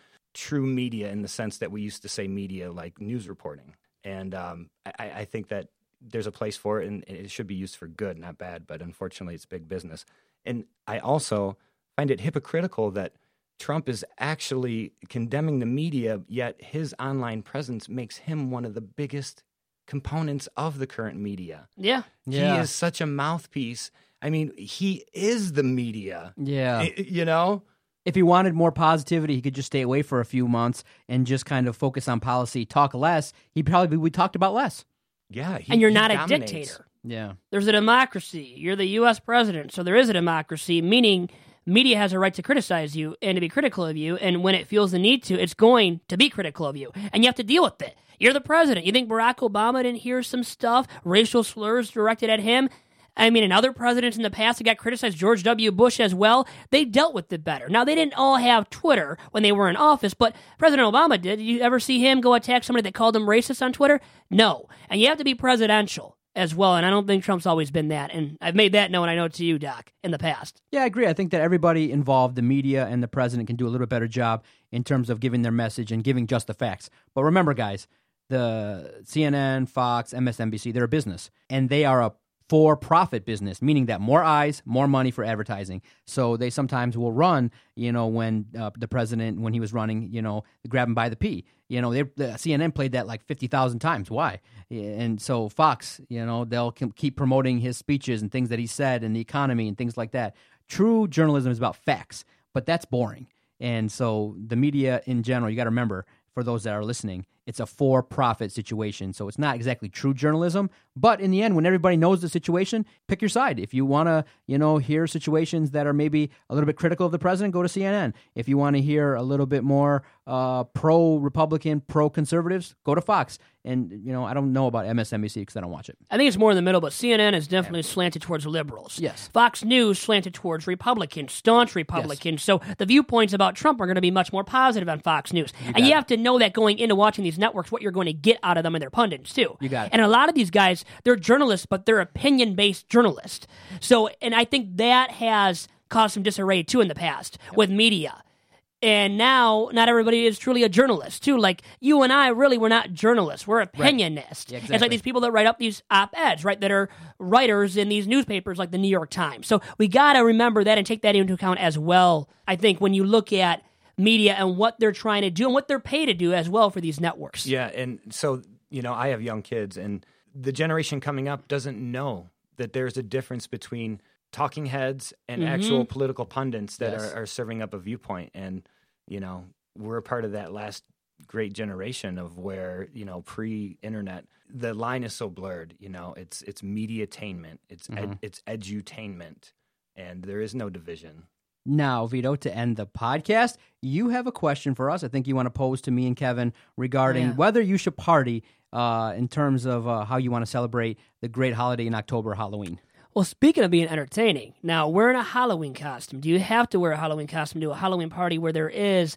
true media in the sense that we used to say media like news reporting and um, I, I think that there's a place for it and it should be used for good not bad but unfortunately it's big business and i also find it hypocritical that trump is actually condemning the media yet his online presence makes him one of the biggest components of the current media Yeah. Yeah. he is such a mouthpiece. I mean, he is the media. Yeah. I- you know? If he wanted more positivity, he could just stay away for a few months and just kind of focus on policy, talk less. He probably we talked about less. Yeah. He, and you're he not a dictator. Yeah. There's a democracy. You're the U.S. president, so there is a democracy, meaning media has a right to criticize you and to be critical of you. And when it feels the need to, it's going to be critical of you. And you have to deal with it. You're the president. You think Barack Obama didn't hear some stuff, racial slurs directed at him? I mean, and other presidents in the past that got criticized, George W. Bush as well, they dealt with it better. Now, they didn't all have Twitter when they were in office, but President Obama did. Did you ever see him go attack somebody that called him racist on Twitter? No. And you have to be presidential as well, and I don't think Trump's always been that. And I've made that known, I know, to you, Doc, in the past. Yeah, I agree. I think that everybody involved, the media and the president, can do a little better job in terms of giving their message and giving just the facts. But remember, guys, the CNN, Fox, MSNBC, they're a business, and they are a for profit business, meaning that more eyes, more money for advertising. So they sometimes will run, you know, when uh, the president, when he was running, you know, grab him by the P. You know, they, the CNN played that like 50,000 times. Why? And so Fox, you know, they'll keep promoting his speeches and things that he said and the economy and things like that. True journalism is about facts, but that's boring. And so the media in general, you got to remember, for those that are listening, it's a for profit situation. So it's not exactly true journalism. But in the end, when everybody knows the situation, pick your side. If you want to, you know, hear situations that are maybe a little bit critical of the president, go to CNN. If you want to hear a little bit more uh, pro Republican, pro conservatives, go to Fox. And, you know, I don't know about MSNBC because I don't watch it. I think it's more in the middle, but CNN is definitely yeah. slanted towards liberals. Yes. Fox News slanted towards Republicans, staunch Republicans. Yes. So the viewpoints about Trump are going to be much more positive on Fox News. You and you it. have to know that going into watching these networks, what you're going to get out of them and their pundits, too. You got it. And a lot of these guys, they're journalists, but they're opinion based journalists. So, and I think that has caused some disarray, too, in the past yep. with media and now not everybody is truly a journalist too like you and i really we're not journalists we're opinionists right. yeah, exactly. it's like these people that write up these op-eds right that are writers in these newspapers like the new york times so we got to remember that and take that into account as well i think when you look at media and what they're trying to do and what they're paid to do as well for these networks yeah and so you know i have young kids and the generation coming up doesn't know that there's a difference between talking heads and mm-hmm. actual political pundits that yes. are, are serving up a viewpoint. And, you know, we're a part of that last great generation of where, you know, pre internet, the line is so blurred, you know, it's it's mediatainment, it's mm-hmm. ed, it's edutainment, and there is no division. Now, Vito, to end the podcast, you have a question for us. I think you want to pose to me and Kevin regarding yeah. whether you should party uh, in terms of uh, how you want to celebrate the great holiday in October, Halloween. Well, speaking of being entertaining, now wearing a Halloween costume, do you have to wear a Halloween costume to a Halloween party where there is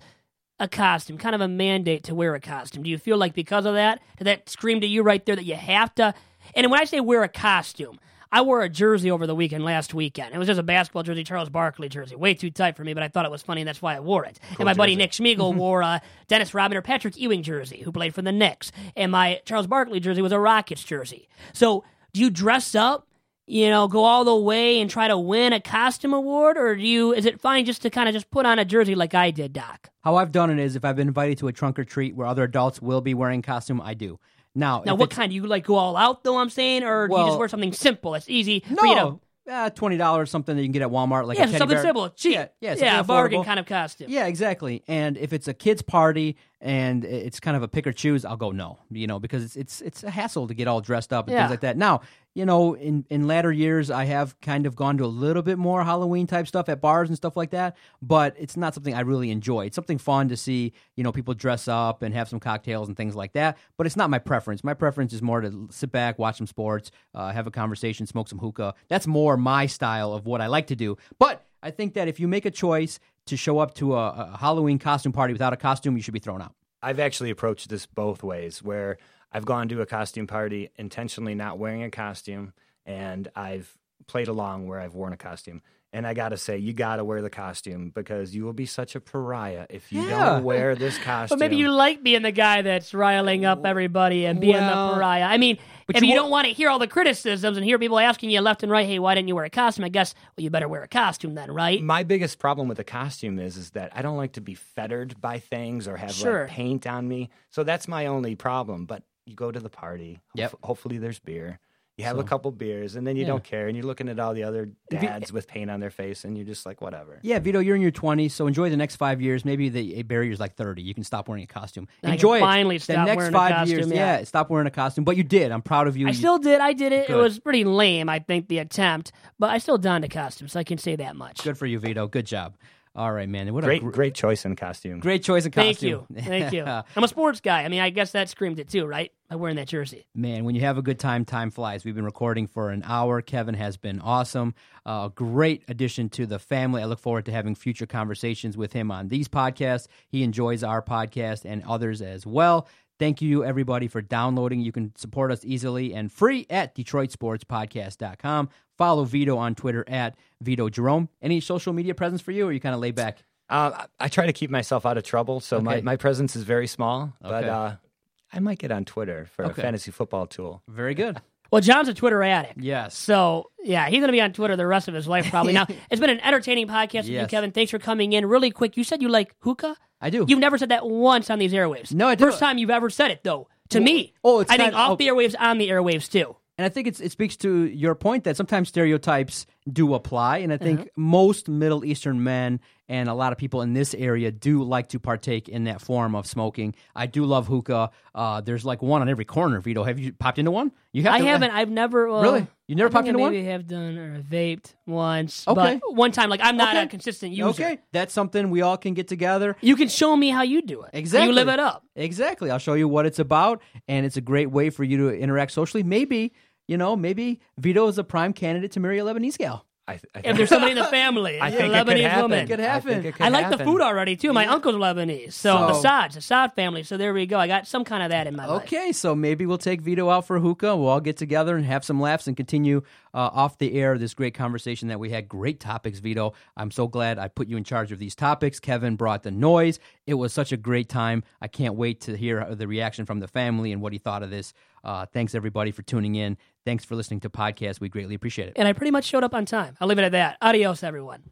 a costume, kind of a mandate to wear a costume? Do you feel like because of that, did that scream to you right there that you have to? And when I say wear a costume, I wore a jersey over the weekend last weekend. It was just a basketball jersey, Charles Barkley jersey. Way too tight for me, but I thought it was funny, and that's why I wore it. Cool and my jersey. buddy Nick Schmiegel wore a Dennis Rodman or Patrick Ewing jersey, who played for the Knicks. And my Charles Barkley jersey was a Rockets jersey. So do you dress up you know, go all the way and try to win a costume award, or do you? Is it fine just to kind of just put on a jersey like I did, Doc? How I've done it is, if I've been invited to a trunk or treat where other adults will be wearing costume, I do. Now, now, what kind? Do you like go all out though? I'm saying, or do you just wear something simple? It's easy no, for you to uh, twenty dollars, something that you can get at Walmart, like yeah, a something bear. simple, cheap, yeah, yeah, yeah, bargain kind of costume. Yeah, exactly. And if it's a kids' party and it's kind of a pick or choose, I'll go no, you know, because it's it's it's a hassle to get all dressed up and yeah. things like that. Now, you know, in in latter years, I have kind of gone to a little bit more Halloween type stuff at bars and stuff like that, but it's not something I really enjoy. It's something fun to see, you know, people dress up and have some cocktails and things like that, but it's not my preference. My preference is more to sit back, watch some sports, uh, have a conversation, smoke some hookah. That's more my style of what I like to do. But I think that if you make a choice to show up to a, a Halloween costume party without a costume, you should be thrown out. I've actually approached this both ways, where I've gone to a costume party intentionally not wearing a costume, and I've played along where I've worn a costume. And I gotta say, you gotta wear the costume because you will be such a pariah if you yeah. don't wear this costume. But maybe you like being the guy that's riling up everybody and being well, the pariah. I mean, if you, you don't want to hear all the criticisms and hear people asking you left and right, hey, why didn't you wear a costume? I guess well, you better wear a costume then, right? My biggest problem with a costume is is that I don't like to be fettered by things or have sure. like paint on me. So that's my only problem. But you go to the party. Yep. hopefully there's beer You have So- a couple beers, and then you Yeah. don't care, and you're looking at all the other If you- dads with paint on their face, and you're just like, whatever. Yeah, Vito, you're in your 20s, so enjoy the next five years. Maybe the barrier's like 30. You can stop wearing a costume. I can enjoy it. finally the stop next wearing a five years. costume, yeah. stop wearing a costume. But you did. I'm proud of you. I still did. I did it. It was pretty lame, I think, the attempt, but I still donned a costume, so I can say that much. Good for you, Vito. Good job. All right, man. What Great, a gr- great choice in costume. great choice in costume. Thank you. Thank you. I'm a sports guy. I mean, I guess that screamed it too, right? By wearing that jersey. Man, when you have a good time, time flies. We've been recording for an hour. Kevin has been awesome. Uh, A great addition to the family. I look forward to having future conversations with him on these podcasts. He enjoys our podcast and others as well. Thank you, everybody, for downloading. You can support us easily and free at DetroitSportsPodcast.com. Follow Vito on Twitter at Vito Jerome. Any social media presence for you, or you kind of lay back? Uh, I I try to keep myself out of trouble, so my, Okay. my presence is very small. But uh, I might get on Twitter for Okay. a fantasy football tool. Very good. Well, John's a Twitter addict. Yes. So, yeah, he's going to be on Twitter the rest of his life, probably. now, it's been an entertaining podcast with you, Kevin. Thanks for coming in. Really quick, you said you like hookah? I do. You've never said that once on these airwaves. No, I do. First time you've ever said it, though, to me. oh, it's I think off oh. the airwaves, on the airwaves, too. And I think it's, it speaks to your point that sometimes stereotypes do apply. And I think Uh-huh. most Middle Eastern men and a lot of people in this area do like to partake in that form of smoking. I do love hookah. Uh, there's like one on every corner. Vito, have you popped into one? You have I to- haven't. I've never. Well, Really? You never I popped into I one? maybe have done or vaped once. Okay. But one time, like, I'm not Okay. a consistent user. Okay, that's something we all can get together. You can show me how you do it. Exactly. You live it up. Exactly. I'll show you what it's about, and it's a great way for you to interact socially. Maybe, you know, maybe Vito is a prime candidate to marry a Lebanese gal. I, th- I If there's somebody in the family, I a think it could Lebanese woman. It could I happen. think it could I like the food already too. My uncle's Lebanese, so, the So- Saad, the Saad family. So there we go. I got some kind of that in my life. Okay, so maybe we'll take Vito out for hookah. We'll all get together and have some laughs and continue uh, off the air this great conversation that we had. Great topics, Vito. I'm so glad I put you in charge of these topics. Kevin brought the noise. It was such a great time. I can't wait to hear the reaction from the family and what he thought of this. Uh, thanks, everybody, for tuning in. Thanks for listening to podcast. We greatly appreciate it. And I pretty much showed up on time. I'll leave it at that. Adios, everyone.